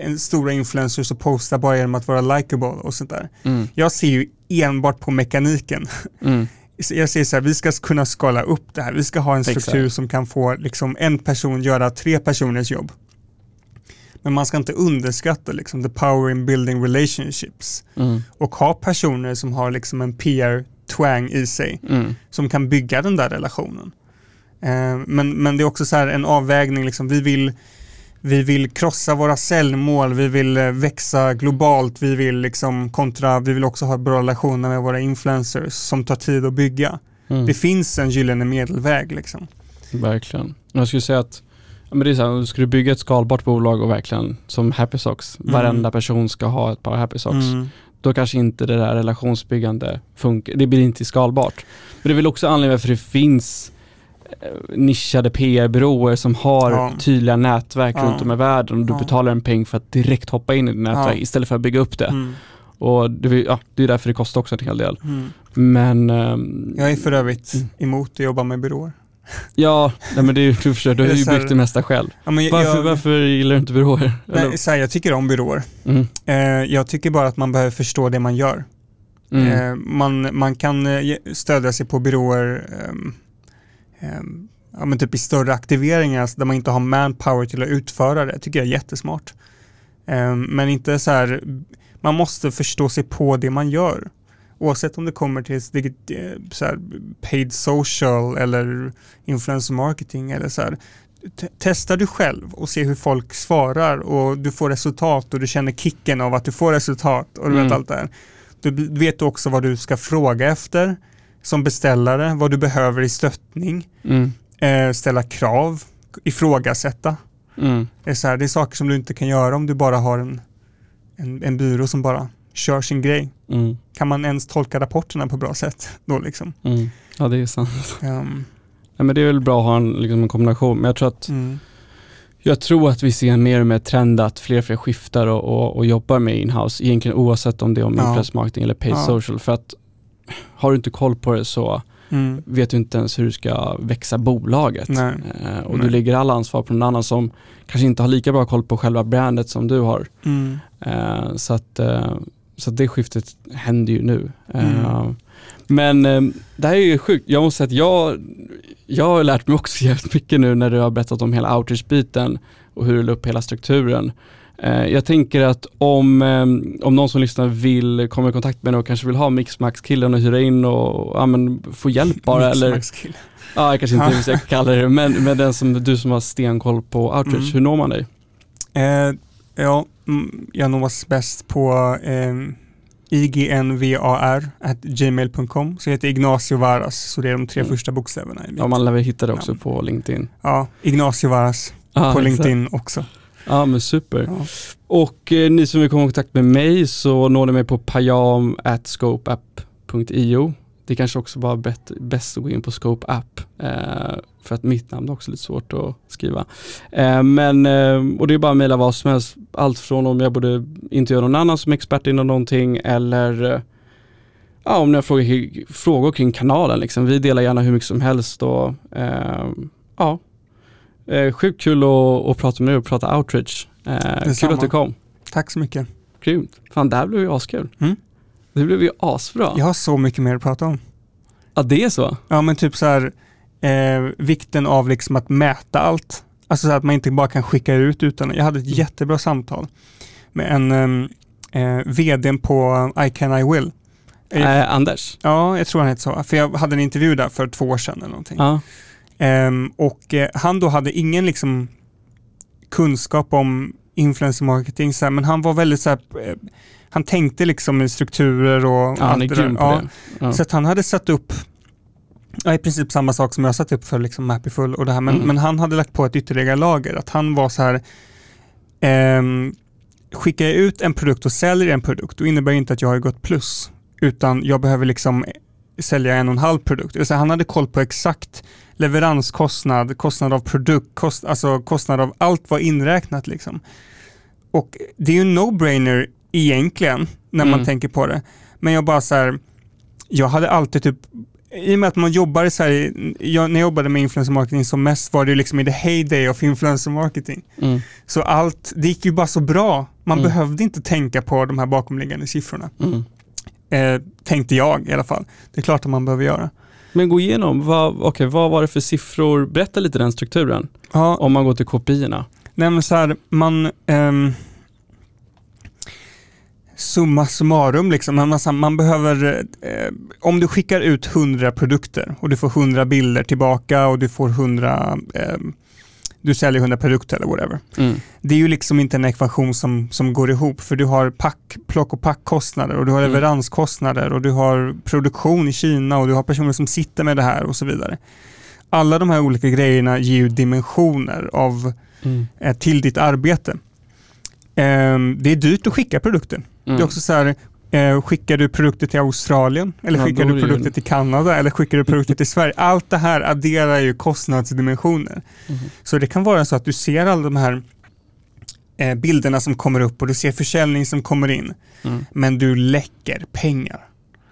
en stora influencers och posta bara genom att vara likable och sånt där. Mm. Jag ser ju enbart på mekaniken. Mm. Jag säger så här, vi ska kunna skala upp det här. Vi ska ha en struktur som kan få liksom en person göra tre personers jobb. Men man ska inte underskatta liksom the power in building relationships Mm. och ha personer som har liksom en PR-twang i sig Mm. som kan bygga den där relationen. Eh, men, men det är också så här en avvägning, liksom, vi, vill, vi vill krossa våra säljmål, vi vill eh, växa globalt, vi vill liksom kontra, vi vill också ha bra relationer med våra influencers som tar tid att bygga. Mm. Det finns en gyllene medelväg liksom. Verkligen. Jag skulle säga att men det är så här, ska du bygga ett skalbart bolag och verkligen som Happy Socks, Mm. varenda person ska ha ett par Happy Socks. Mm. Då kanske inte det där relationsbyggande funkar, det blir inte skalbart. Men det är väl också anledningen varför det finns nischade PR-byråer som har Ja. tydliga nätverk Ja. runt om i världen och du Ja. betalar en peng för att direkt hoppa in i ditt nätverk Ja. istället för att bygga upp det. Mm. Och det, är- ja, det är därför det kostar också en hel del. Mm. Men ehm, Jag är för övrigt Mm. emot att jobba med byråer. ja, nej, men det är du förstår, du har ju byggt det mesta själv. Ja, Varför, jag, varför gillar du inte byråer? Nej, så här, jag tycker om byråer. Mm. Eh, jag tycker bara att man behöver förstå det man gör. Mm. Eh, man, man kan eh, stödja sig på byråer ehm, ja, men typ i större aktiveringar alltså, där man inte har manpower till att utföra det. tycker jag är jättesmart. Ehm, men inte så här, man måste förstå sig på det man gör. Oavsett om det kommer till eh, så här, paid social eller influencer marketing eller så här. Testa du själv och se hur folk svarar och du får resultat och du känner kicken av att du får resultat och du vet Mm. allt det här. Du vet också vad du ska fråga efter som beställare, vad du behöver i stöttning, Mm. eh, ställa krav, ifrågasätta. Mm. Det är, så här, det är saker som du inte kan göra om du bara har en, en, en byrå som bara kör sin grej. Mm. Kan man ens tolka rapporterna på bra sätt då liksom? Mm. Ja, det är sant. Ehm, Nej, men det är väl bra att ha en, liksom en kombination, men jag tror att mm, Jag tror att vi ser mer och mer trend att fler och fler skiftar och, och, och jobbar med inhouse, egentligen oavsett om det är om Ja. influencer marketing eller paid Ja. social. För att har du inte koll på det så mm, vet du inte ens hur du ska växa bolaget. Eh, och Nej. du lägger alla ansvar på någon annan som kanske inte har lika bra koll på själva brandet som du har. mm, Eh, så, att, eh, så att det skiftet händer ju nu. Eh, Mm. Men eh, det här är ju sjukt. Jag måste säga att jag, jag har lärt mig också jävligt mycket nu när du har berättat om hela outreach-biten och hur du la upp hela strukturen. Eh, jag tänker att om, eh, om någon som lyssnar vill komma i kontakt med dig och kanske vill ha Mixmax-killen och hyra in och ja, men, få hjälp bara eller. Ja, jag kanske inte vill kalla det men, men den som, du som har stenkoll på outreach, Mm. hur når man dig? Eh, ja, mm, jag nås bäst på eh, ignvar.gmail.com så jag heter Ignacio Varas, så det är de tre Mm. första bokstäverna i mitt. Ja, man lär väl hitta det också namn. på LinkedIn. Ja, Ignacio Varas Ah, på exakt. LinkedIn också. Ja men super. Ja. Och eh, ni som vill komma i kontakt med mig så når ni mig på payam.scopeup.io. det kanske också bara bäst, bäst att gå in på Scope App. Eh, för att mitt namn är också lite svårt att skriva. Eh, men, eh, och det är bara att mejla vad som helst. Allt från om jag borde intervjua någon annan som är expert inom någonting eller eh, ja, om ni har frågor, frågor kring kanalen. Liksom. Vi delar gärna hur mycket som helst. Och, eh, ja, eh, sjukt kul att, att prata med dig och prata outreach. Eh, kul att du kom. Tack så mycket. Grymt. Fan, det här blev ju askul. Mm. Det blev ju asbra. Jag har så mycket mer att prata om. Ja, det är så? Ja, men typ så här eh, vikten av liksom att mäta allt. Alltså så att man inte bara kan skicka ut utan. Jag hade ett mm. jättebra samtal med en eh, vd på I can I will. Eh, Anders? Ja, jag tror han heter så. För jag hade en intervju där för två år sedan eller någonting. Ja. Um, och eh, han då hade ingen liksom kunskap om influencer marketing, så här, men han var väldigt så här, eh, han tänkte liksom i strukturer och ja, han är grym på ja. det. Ja. Så att han hade satt upp Ja, i princip samma sak som jag satt upp för liksom Mappyfull och det här, men, Mm. men han hade lagt på ett ytterligare lager, att han var så här, ehm, skickar jag ut en produkt och säljer en produkt, då innebär det inte att jag har gått plus, utan jag behöver liksom sälja en och en halv produkt. Det han hade koll på exakt leveranskostnad, kostnad av produkt, kost, alltså kostnad av allt var inräknat liksom. Och det är ju en no-brainer egentligen, när man Mm. tänker på det. Men jag bara så här, jag hade alltid typ i och med att man jobbar så här, jag, när jag jobbade med influencer marketing som mest var det liksom i the heyday of influencer marketing. Mm. Så allt, det gick ju bara så bra. Man Mm. behövde inte tänka på de här bakomliggande siffrorna. Mm. Eh, tänkte jag i alla fall. Det är klart att man behöver göra. Men gå igenom, vad, okay, vad var det för siffror? Berätta lite den strukturen. Ja, Om man går till KPI-erna. nej men så här, man... ehm, summa summarum, liksom. man, man, man behöver, eh, om du skickar ut 100 produkter och du får 100 bilder tillbaka och du får 100, eh, du säljer 100 produkter eller whatever. Mm. Det är ju liksom inte en ekvation som, som går ihop för du har pack, plock och packkostnader och du har Mm. leveranskostnader och du har produktion i Kina och du har personer som sitter med det här och så vidare. Alla de här olika grejerna ger ju dimensioner av, Mm. eh, till ditt arbete. Ehm, det är dyrt att skicka produkter. Mm. Det är också så här, eh, skickar du produkter till Australien eller Ja, skickar du det ju- produkter till Kanada eller skickar du produkter till Sverige? Allt det här adderar ju kostnadsdimensioner. Mm. Så det kan vara så att du ser alla de här eh, bilderna som kommer upp och du ser försäljning som kommer in, Mm. men du läcker pengar.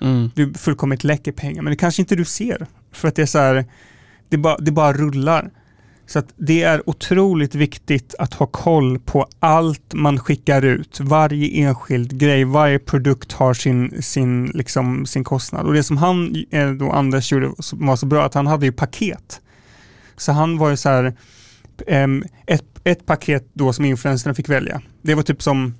Mm. Du fullkomligt läcker pengar, men det kanske inte du ser. För att det är så här, det bara, det bara rullar. Så att det är otroligt viktigt att ha koll på allt man skickar ut. Varje enskild grej, varje produkt har sin, sin, liksom, sin kostnad. Och det som han, eh, då Anders gjorde som var så bra, att han hade ju paket. Så han var ju så här, ehm, ett, ett paket då som influencerna fick välja. Det var typ som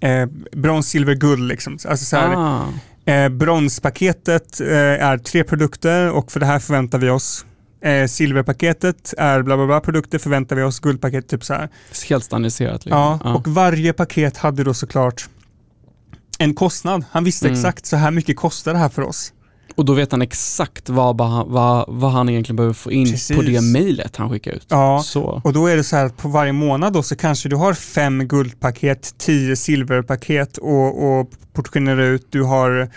eh, brons, silver, guld liksom. Alltså så här, Ah. Eh, bronspaketet eh, är tre produkter och för det här förväntar vi oss. Eh, silverpaketet är bla bla bla produkter förväntar vi oss. Guldpaket typ så här. Helt standardiserat. Liksom. Ja, och varje paket hade då såklart en kostnad. Han visste Mm. exakt så här mycket kostar det här för oss. och då vet han exakt vad, vad, vad, vad han egentligen behöver få in Precis. på det mejlet han skickar ut. Ja, Så. och då är det så här att på varje månad då så kanske du har fem guldpaket, tio silverpaket och, och portionerar ut. Du har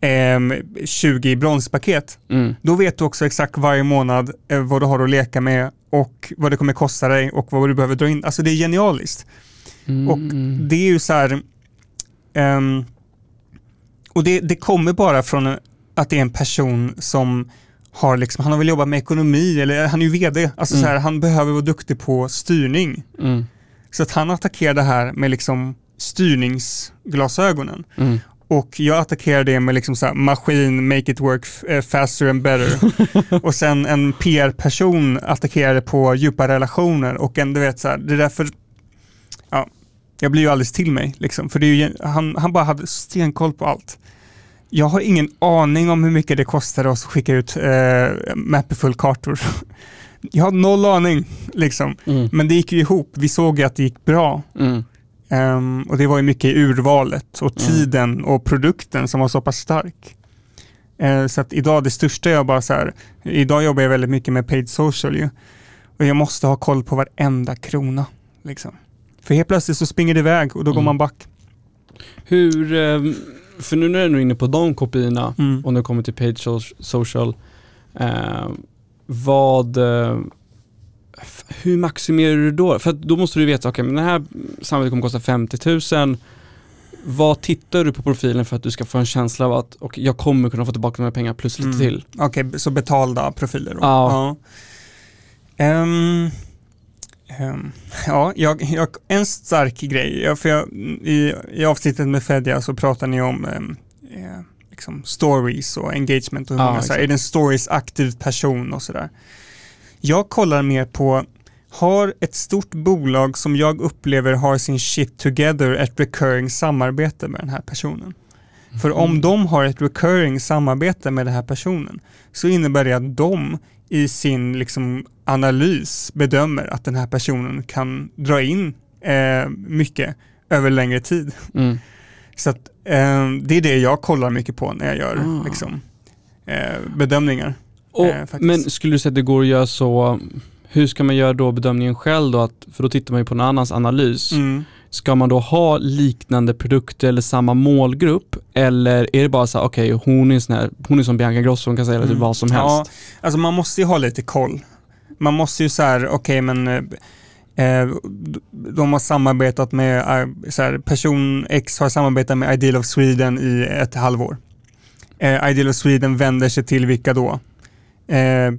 ehm, 20 bronspaket. Mm. Då vet du också exakt varje månad eh, vad du har att leka med och vad det kommer kosta dig och vad du behöver dra in. Alltså det är genialiskt. Mm. Och det är ju så här, ehm, och det, det kommer bara från att det är en person som har liksom, han har väl jobbat med ekonomi eller han är ju vd, alltså Mm. så här, han behöver vara duktig på styrning. Mm. Så att han attackerar det här med liksom styrningsglasögonen. Mm. Och jag attackerar det med liksom så maskin, make it work eh, faster and better. och sen en PR-person attackerar det på djupa relationer och en, du vet så här, det är därför, ja, jag blir ju alldeles till mig liksom. För det är ju, han, han bara hade stenkoll på allt. Jag har ingen aning om hur mycket det kostar oss att skicka ut eh, Mapperfull-kartor. jag har noll aning liksom. Mm. Men det gick ju ihop. Vi såg ju att det gick bra. Mm. Ehm, och det var ju mycket i urvalet och Mm. tiden och produkten som var så pass stark. Eh, så att idag, det största jag bara så här, idag jobbar jag väldigt mycket med paid social ju. Och jag måste ha koll på varenda krona. Liksom. För helt plötsligt så springer det iväg och då går Mm. man back. Hur, eh, för nu när du är inne på de kopiorna Mm. och när det kommer till so- Social, eh, vad, hur maximerar du då? För då måste du veta, okej men den här samarbetet kommer kosta 50 000. Vad tittar du på profilen för att du ska få en känsla av att och jag kommer kunna få tillbaka de här pengarna plus lite Mm. till? Okej, så betalda profiler då? Ja. Ja, ehm, ja jag, jag, en stark grej, ja, för jag, i, i avsnittet med Fedja så pratar ni om ehm, eh, liksom stories och engagement och hur Ja, många, så här, är det en stories aktiv person och sådär. Jag kollar mer på har ett stort bolag som jag upplever har sin shit together ett recurring samarbete med den här personen. För om Mm. de har ett recurring samarbete med den här personen så innebär det att de i sin liksom, analys bedömer att den här personen kan dra in eh, mycket över längre tid. Mm. Så att, eh, det är det jag kollar mycket på när jag gör Ah. liksom, eh, bedömningar. Och, Eh, men skulle du säga att det går att göra så, hur ska man göra då bedömningen själv då? Att, för då tittar man ju på någon annans analys. Mm. Ska man då ha liknande produkter eller samma målgrupp? Eller är det bara så här, okej hon är här, hon är som Bianca Grosso, hon kan säga typ Mm. vad som Ja, helst. Alltså man måste ju ha lite koll. Man måste ju så här, okej men eh, eh, de har samarbetat med, eh, så här, person X har samarbetat med Ideal of Sweden i ett halvår. Ideal of Sweden vänder sig till vilka då? Eh,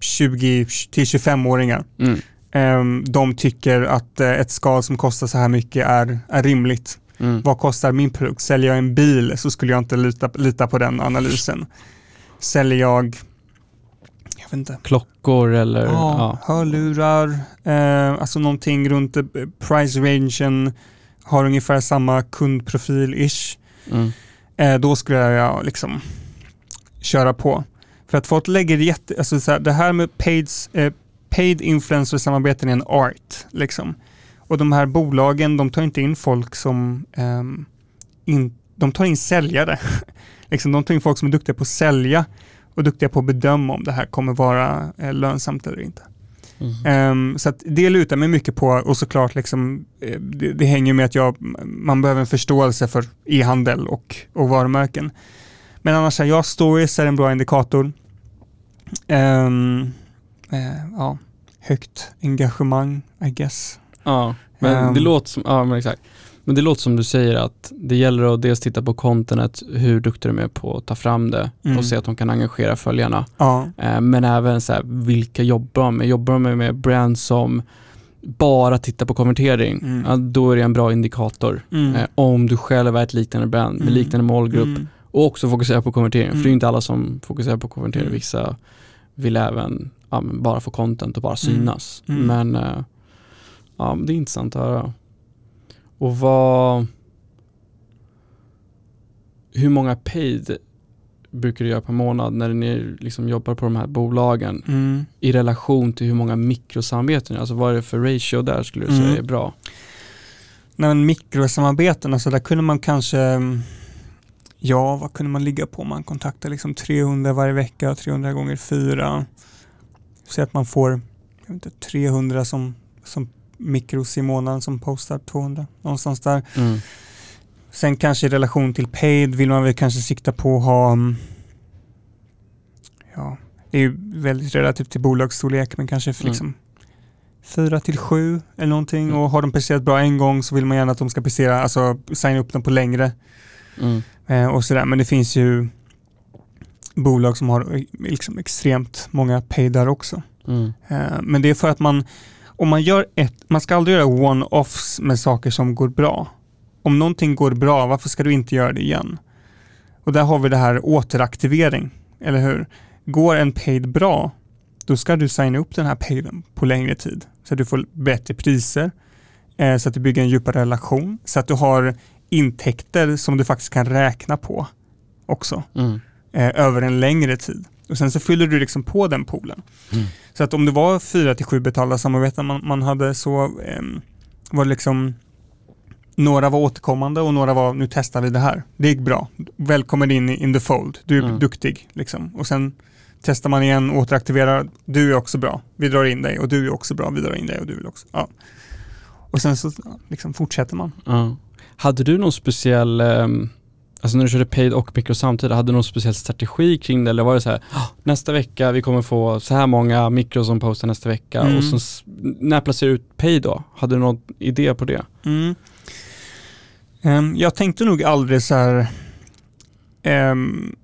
20 till 25-åringar. Mm. Eh, de tycker att eh, ett skal som kostar så här mycket är, är rimligt. Mm. Vad kostar min produkt? Säljer jag en bil så skulle jag inte lita, lita på den analysen. Säljer jag, inte, Klockor eller, ja, ja. hörlurar, eh, alltså någonting runt eh, price rangen, har ungefär samma kundprofil-ish. Mm. Eh, då skulle jag liksom köra på. För att folk lägger jätte, alltså så här, det här med paids, eh, paid influencer-samarbeten är en art. Liksom. Och de här bolagen, de tar inte in folk som, ehm, in, de tar in säljare. liksom, de tar in folk som är duktiga på att sälja och duktiga på att bedöma om det här kommer vara eh, lönsamt eller inte. Mm. Ehm, så det lutar mig mycket på och såklart liksom, eh, det, det hänger med att jag, man behöver en förståelse för e-handel och, och varumärken. Men annars, är jag stories är en bra indikator. Ehm, eh, ja, högt engagemang, I guess. Ja, men Ehm. det låter som, ja men exakt. Men det låter som du säger att det gäller att dels titta på contentet, hur duktig de är på att ta fram det Mm. och se att de kan engagera följarna. Ja, Eh, Men även så här, vilka jobbar de med? Jobbar de med brands som bara tittar på konvertering? Mm. Ja, då är det en bra indikator. mm. Eh, Om du själv är ett liknande brand med Mm. liknande målgrupp Mm. Och också fokuserar på konvertering. För det är Mm. inte alla som fokuserar på konvertering. Mm. Vissa vill även ja, bara få content och bara Mm. synas. Mm. Men eh, ja, det är intressant att höra. Och vad... Hur många paid brukar du göra per månad när ni liksom jobbar på de här bolagen Mm. i relation till hur många mikrosamarbeten, alltså vad är det för ratio där skulle du Mm. säga är bra? Nej, men mikrosamarbeten, alltså där kunde man kanske, mm, ja vad kunde man ligga på? Man kontaktar liksom 300 varje vecka, 300 gånger 4. Säg att man får jag vet inte, 300 som, som mikros i månaden som postar 200, någonstans där. Mm. Sen kanske i relation till paid vill man väl kanske sikta på att ha, mm, ja, det är ju väldigt relativt till bolagsstorlek, men kanske för Mm. liksom fyra till sju eller någonting Mm. och har de presterat bra en gång så vill man gärna att de ska prestera, alltså signa upp dem på längre Mm. Eh, och sådär. Men det finns ju bolag som har eh, liksom extremt många paydar också. Mm. Eh, men det är för att man, om man gör ett, man ska aldrig göra one-offs med saker som går bra. Om någonting går bra, varför ska du inte göra det igen? Och där har vi det här återaktivering, eller hur? Går en paid bra, då ska du signa upp den här payden på längre tid. Så att du får bättre priser, eh, så att du bygger en djupare relation, så att du har intäkter som du faktiskt kan räkna på också Mm. eh, över en längre tid. Och sen så fyller du liksom på den poolen. Mm. Så att om det var fyra till sju betalda samarbeten man, man hade så ehm, var det liksom några var återkommande och några var nu testar vi det här. Det gick bra. Välkommen in i in the fold. Du är Mm. duktig. Liksom. Och sen testar man igen, återaktiverar. Du är också bra. Vi drar in dig och du är också bra. Vi drar in dig och du vill också. Ja. Och sen så liksom fortsätter man. Ja. Hade du någon speciell, ehm, Alltså när du körde paid och mikro samtidigt, hade du någon speciell strategi kring det eller var det så här, "Ah, nästa vecka vi kommer få så här många mikro som postar nästa vecka Mm. och så, när placerar du ut paid då? Hade du någon idé på det? Mm. Ehm, jag tänkte nog aldrig så här ehm,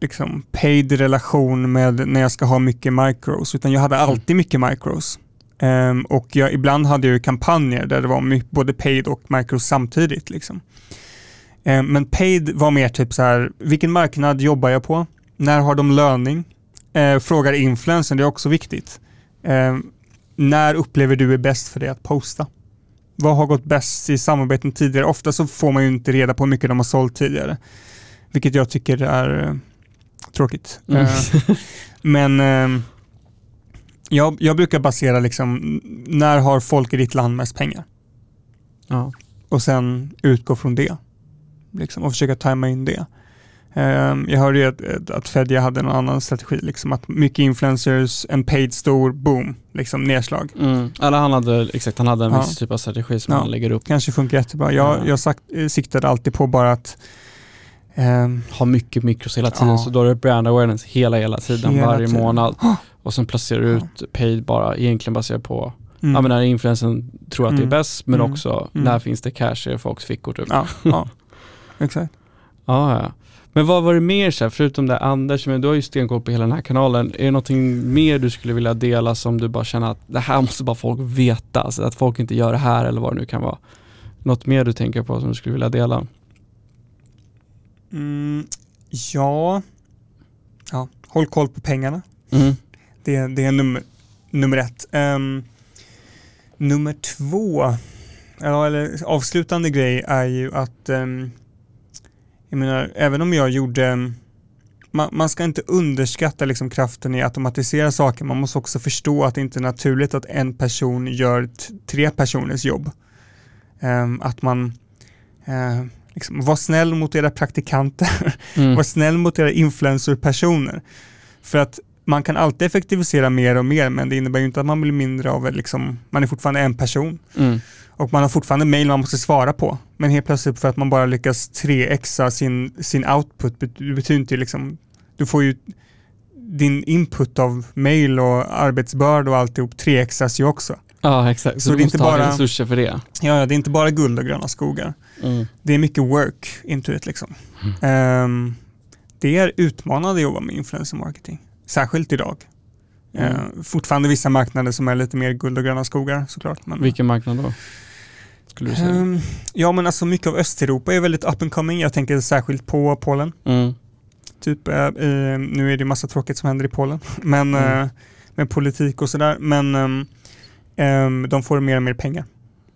liksom paid relation med när jag ska ha mycket micros, utan jag hade alltid mycket micros. Ehm, och jag, ibland hade jag ju kampanjer där det var både paid och micros samtidigt. Liksom. Ehm, men paid var mer typ så här, vilken marknad jobbar jag på? När har de löning? Ehm, frågar influensen, det är också viktigt. Ehm, när upplever du är bäst för dig att posta? Vad har gått bäst i samarbeten tidigare? Ofta så får man ju inte reda på hur mycket de har sålt tidigare. Vilket jag tycker är eh, tråkigt. Mm. Eh, men jag, jag brukar basera liksom, när har folk i ditt land mest pengar? Ja. Och sen utgå från det. Liksom, och försöka tajma in det. Eh, jag hörde ju att, att- Fedja hade en annan strategi, liksom att mycket influencers, en paid stor, boom, liksom nedslag. Mm. Eller han hade, exakt, han hade en Ja. viss typ av strategi som Ja. han lägger upp. Kanske funkar jättebra. Jag, Ja. jag sagt, eh, siktade alltid på bara att ehm, Har mycket mikros hela tiden Ja. så då är det brand awareness hela, hela tiden, Hela varje tiden. månad. Och sen placerar du ut paid bara egentligen baserat på, mm. ja men när influensen tror att det är Mm. bäst men Mm. också Mm. när finns det cash i folks fickor typ. Ja, ja. exakt. Ja, ja. Men vad var det mer så här, förutom det Anders, men du har ju stenkoll på hela den här kanalen. Är det någonting mer du skulle vilja dela som du bara känner att det här måste bara folk veta, alltså att folk inte gör det här eller vad det nu kan vara? Något mer du tänker på som du skulle vilja dela? Mm, ja. ja, håll koll på pengarna. Det, det är nummer, nummer ett. Ehm, nummer två, ja, eller avslutande grej är ju att ehm, jag menar, även om jag gjorde man, man ska inte underskatta liksom kraften i att automatisera saker. Man måste också förstå att det inte är naturligt att en person gör tre personers jobb. Ehm, att man eh, liksom, var snäll mot era praktikanter Mm. var snäll mot era influencerpersoner. För att man kan alltid effektivisera mer och mer men det innebär ju inte att man blir mindre av, liksom, man är fortfarande en person. Mm. Och man har fortfarande mail man måste svara på. Men helt plötsligt för att man bara lyckas 3xa sin, sin output, det betyder inte liksom, du får ju din input av mail och arbetsbörda och alltihop 3xas ju också. Ja exakt, så, Så du det är måste inte ha bara- resurser för det. Ja, det är inte bara guld och gröna skogar. Mm. Det är mycket work into it liksom. Ehm, det är utmanande att jobba med influencer marketing. Särskilt idag. Mm. Eh, fortfarande vissa marknader som är lite mer guld och gröna skogar såklart. Men, Vilken marknad då? Skulle du säga? Ehm, ja men alltså mycket av Östeuropa är väldigt up and coming. Jag tänker särskilt på Polen. Mm. Typ, eh, nu är det massa tråkigt som händer i Polen. Men Mm. eh, med politik och sådär. Men ehm, ehm, de får mer och mer pengar.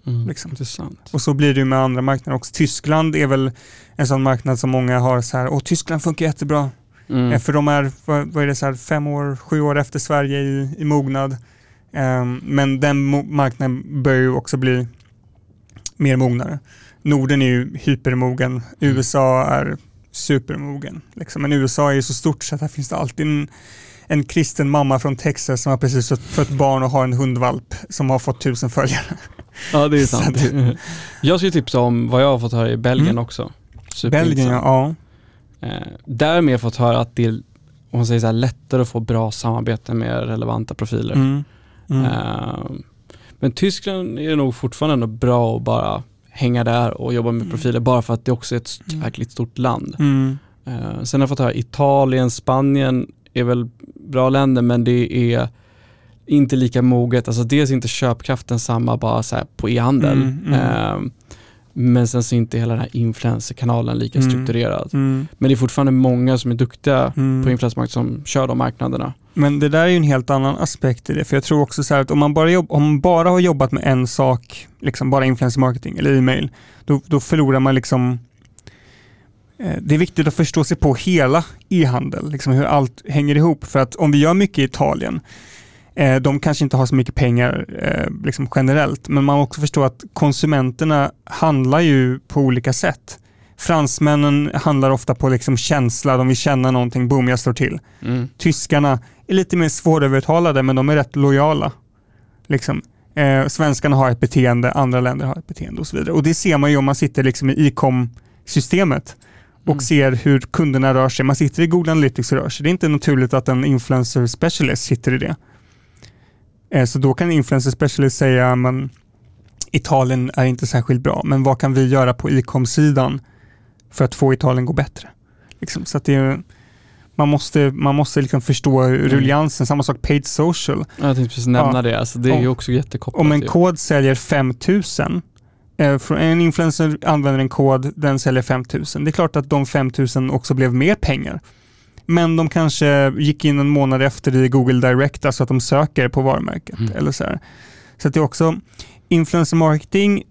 Mm. Liksom. Intressant. Och så blir det ju med andra marknader också. Tyskland är väl en sån marknad som många har så här, åh Tyskland funkar jättebra. Mm. Eh, För de är, vad, är det, så här, fem år, sju år efter Sverige i, i mognad. Ehm, men den marknaden börjar ju också bli mer mognare. Norden är ju hypermogen, USA är supermogen. Liksom. Men USA är ju så stort så att här finns det alltid en, en kristen mamma från Texas som har precis fött- barn och har en hundvalp som har fått tusen följare. Ja det är sant. att- Jag skulle tipsa om vad jag har fått höra i Belgien Mm. också. Belgien, ja. Eh, där har jag fått höra att det är om man säger så här, lättare att få bra samarbete med relevanta profiler. Mm. Mm. Eh, men Tyskland är nog fortfarande ändå bra att bara hänga där och jobba med Mm. profiler bara för att det också är ett Mm. jäkligt stort land. Mm. Eh, sen har jag fått höra Italien, Spanien är väl bra länder men det är inte lika moget, alltså dels är inte köpkraften samma bara så på e-handel. Mm, mm. Eh, men sen så är inte hela den här influencerkanalen lika Mm. strukturerad. Mm. Men det är fortfarande många som är duktiga Mm. på influencermarknaden som kör de marknaderna. Men det där är ju en helt annan aspekt i det. För jag tror också så här att om man bara, jobb, om man bara har jobbat med en sak, liksom bara influencer marketing eller e-mail, då, då förlorar man liksom eh, det är viktigt att förstå sig på hela e-handel, liksom hur allt hänger ihop. För att om vi gör mycket i Italien, de kanske inte har så mycket pengar eh, liksom generellt, men man också förstå att konsumenterna handlar ju på olika sätt. Fransmännen handlar ofta på liksom känsla, de vill känna någonting, boom, jag slår till. Mm. Tyskarna är lite mer svårövertalade men de är rätt lojala. Liksom. Eh, svenskarna har ett beteende, andra länder har ett beteende och så vidare. Och det ser man ju om man sitter liksom i e-com-systemet. och Mm. ser hur kunderna rör sig. Man sitter i Google Analytics och rör sig. Det är inte naturligt att en influencer specialist sitter i det. Eh, Så då kan en influencer specialist säga men Italien är inte särskilt bra, men vad kan vi göra på e-com-sidan för att få Italien gå bättre? Liksom, så att det är, man måste, man måste liksom förstå ruljansen. Samma sak paid social. Jag tänkte precis nämna Ja. det, alltså, det är ju Om- också jättekopplat. Om en ju. kod säljer 5000, eh, en influencer använder en kod, den säljer 5000. Det är klart att de 5000 också blev mer pengar. Men de kanske gick in en månad efter i Google Direct, alltså att de söker på varumärket. Mm. Eller så här. så det är också influencer marketing,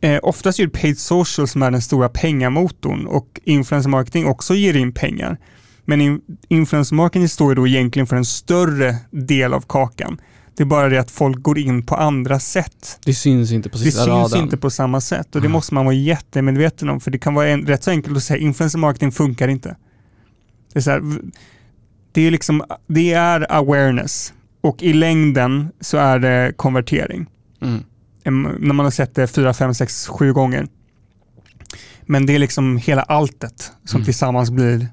eh, oftast är det paid social som är den stora pengamotorn och influencer marketing också ger in pengar. Men in, influencer marketing står ju då egentligen för en större del av kakan. Det är bara det att folk går in på andra sätt. Det syns inte på Det sista syns raden. inte på samma sätt och det Mm. måste man vara jättemedveten om för det kan vara en, rätt så enkelt att säga influencer marketing funkar inte. Det är, så här, det är liksom, det är awareness och i längden så är det konvertering. Mm. När man har sett det fyra, fem, sex, sju gånger. Men det är liksom hela alltet som Mm. tillsammans blir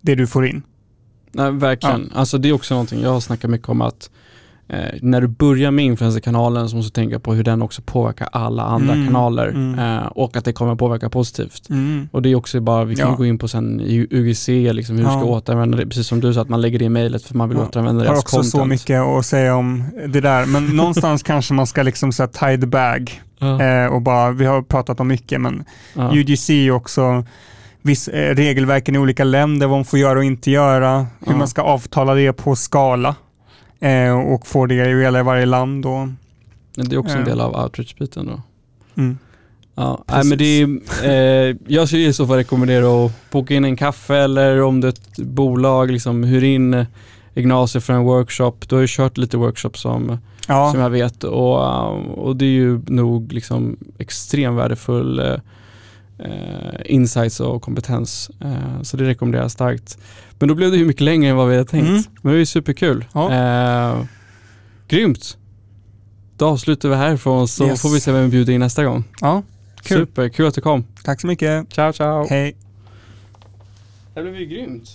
det du får in. Nej, verkligen. Alltså det är också någonting jag har snackat mycket om att eh, när du börjar med influencerkanalen så måste du tänka på hur den också påverkar alla andra Mm, kanaler mm. eh, och att det kommer påverka positivt. Mm. Och det är också bara, vi kan Ja. gå in på sen i UGC, liksom, hur du ska Ja. återanvända det. Precis som du sa, att man lägger det i mejlet för man vill Ja. återanvända Jag har deras också content. så mycket att säga om det där. Men någonstans kanske man ska liksom så här tie the bag Ja. eh, och bara, vi har pratat om mycket men Ja. UGC också viss, eh, regelverken i olika länder, vad man får göra och inte göra, hur Ja. man ska avtala det på skala eh, och få det i varje land. Men det är också en Ja. del av outreach-biten då. mm. Ja, nej, men det är, eh, jag skulle i så fall rekommendera att boka in en kaffe eller om det är ett bolag, liksom hyr in eh, Ignacio för en workshop. Du har ju kört lite workshops som, Ja, som jag vet och, uh, och det är ju nog liksom extremt värdefull eh, eh, insights och kompetens. Eh, så det rekommenderar jag starkt. Men då blev det ju mycket längre än vad vi hade tänkt. Mm. Men det var ju superkul. Ja. Eh, grymt. Då avslutar vi härifrån så Yes. får vi se vem vi bjuder in nästa gång. ja, Kul. Super, kul att du kom. tack så mycket. Ciao ciao. Hej. Det blev ju grymt.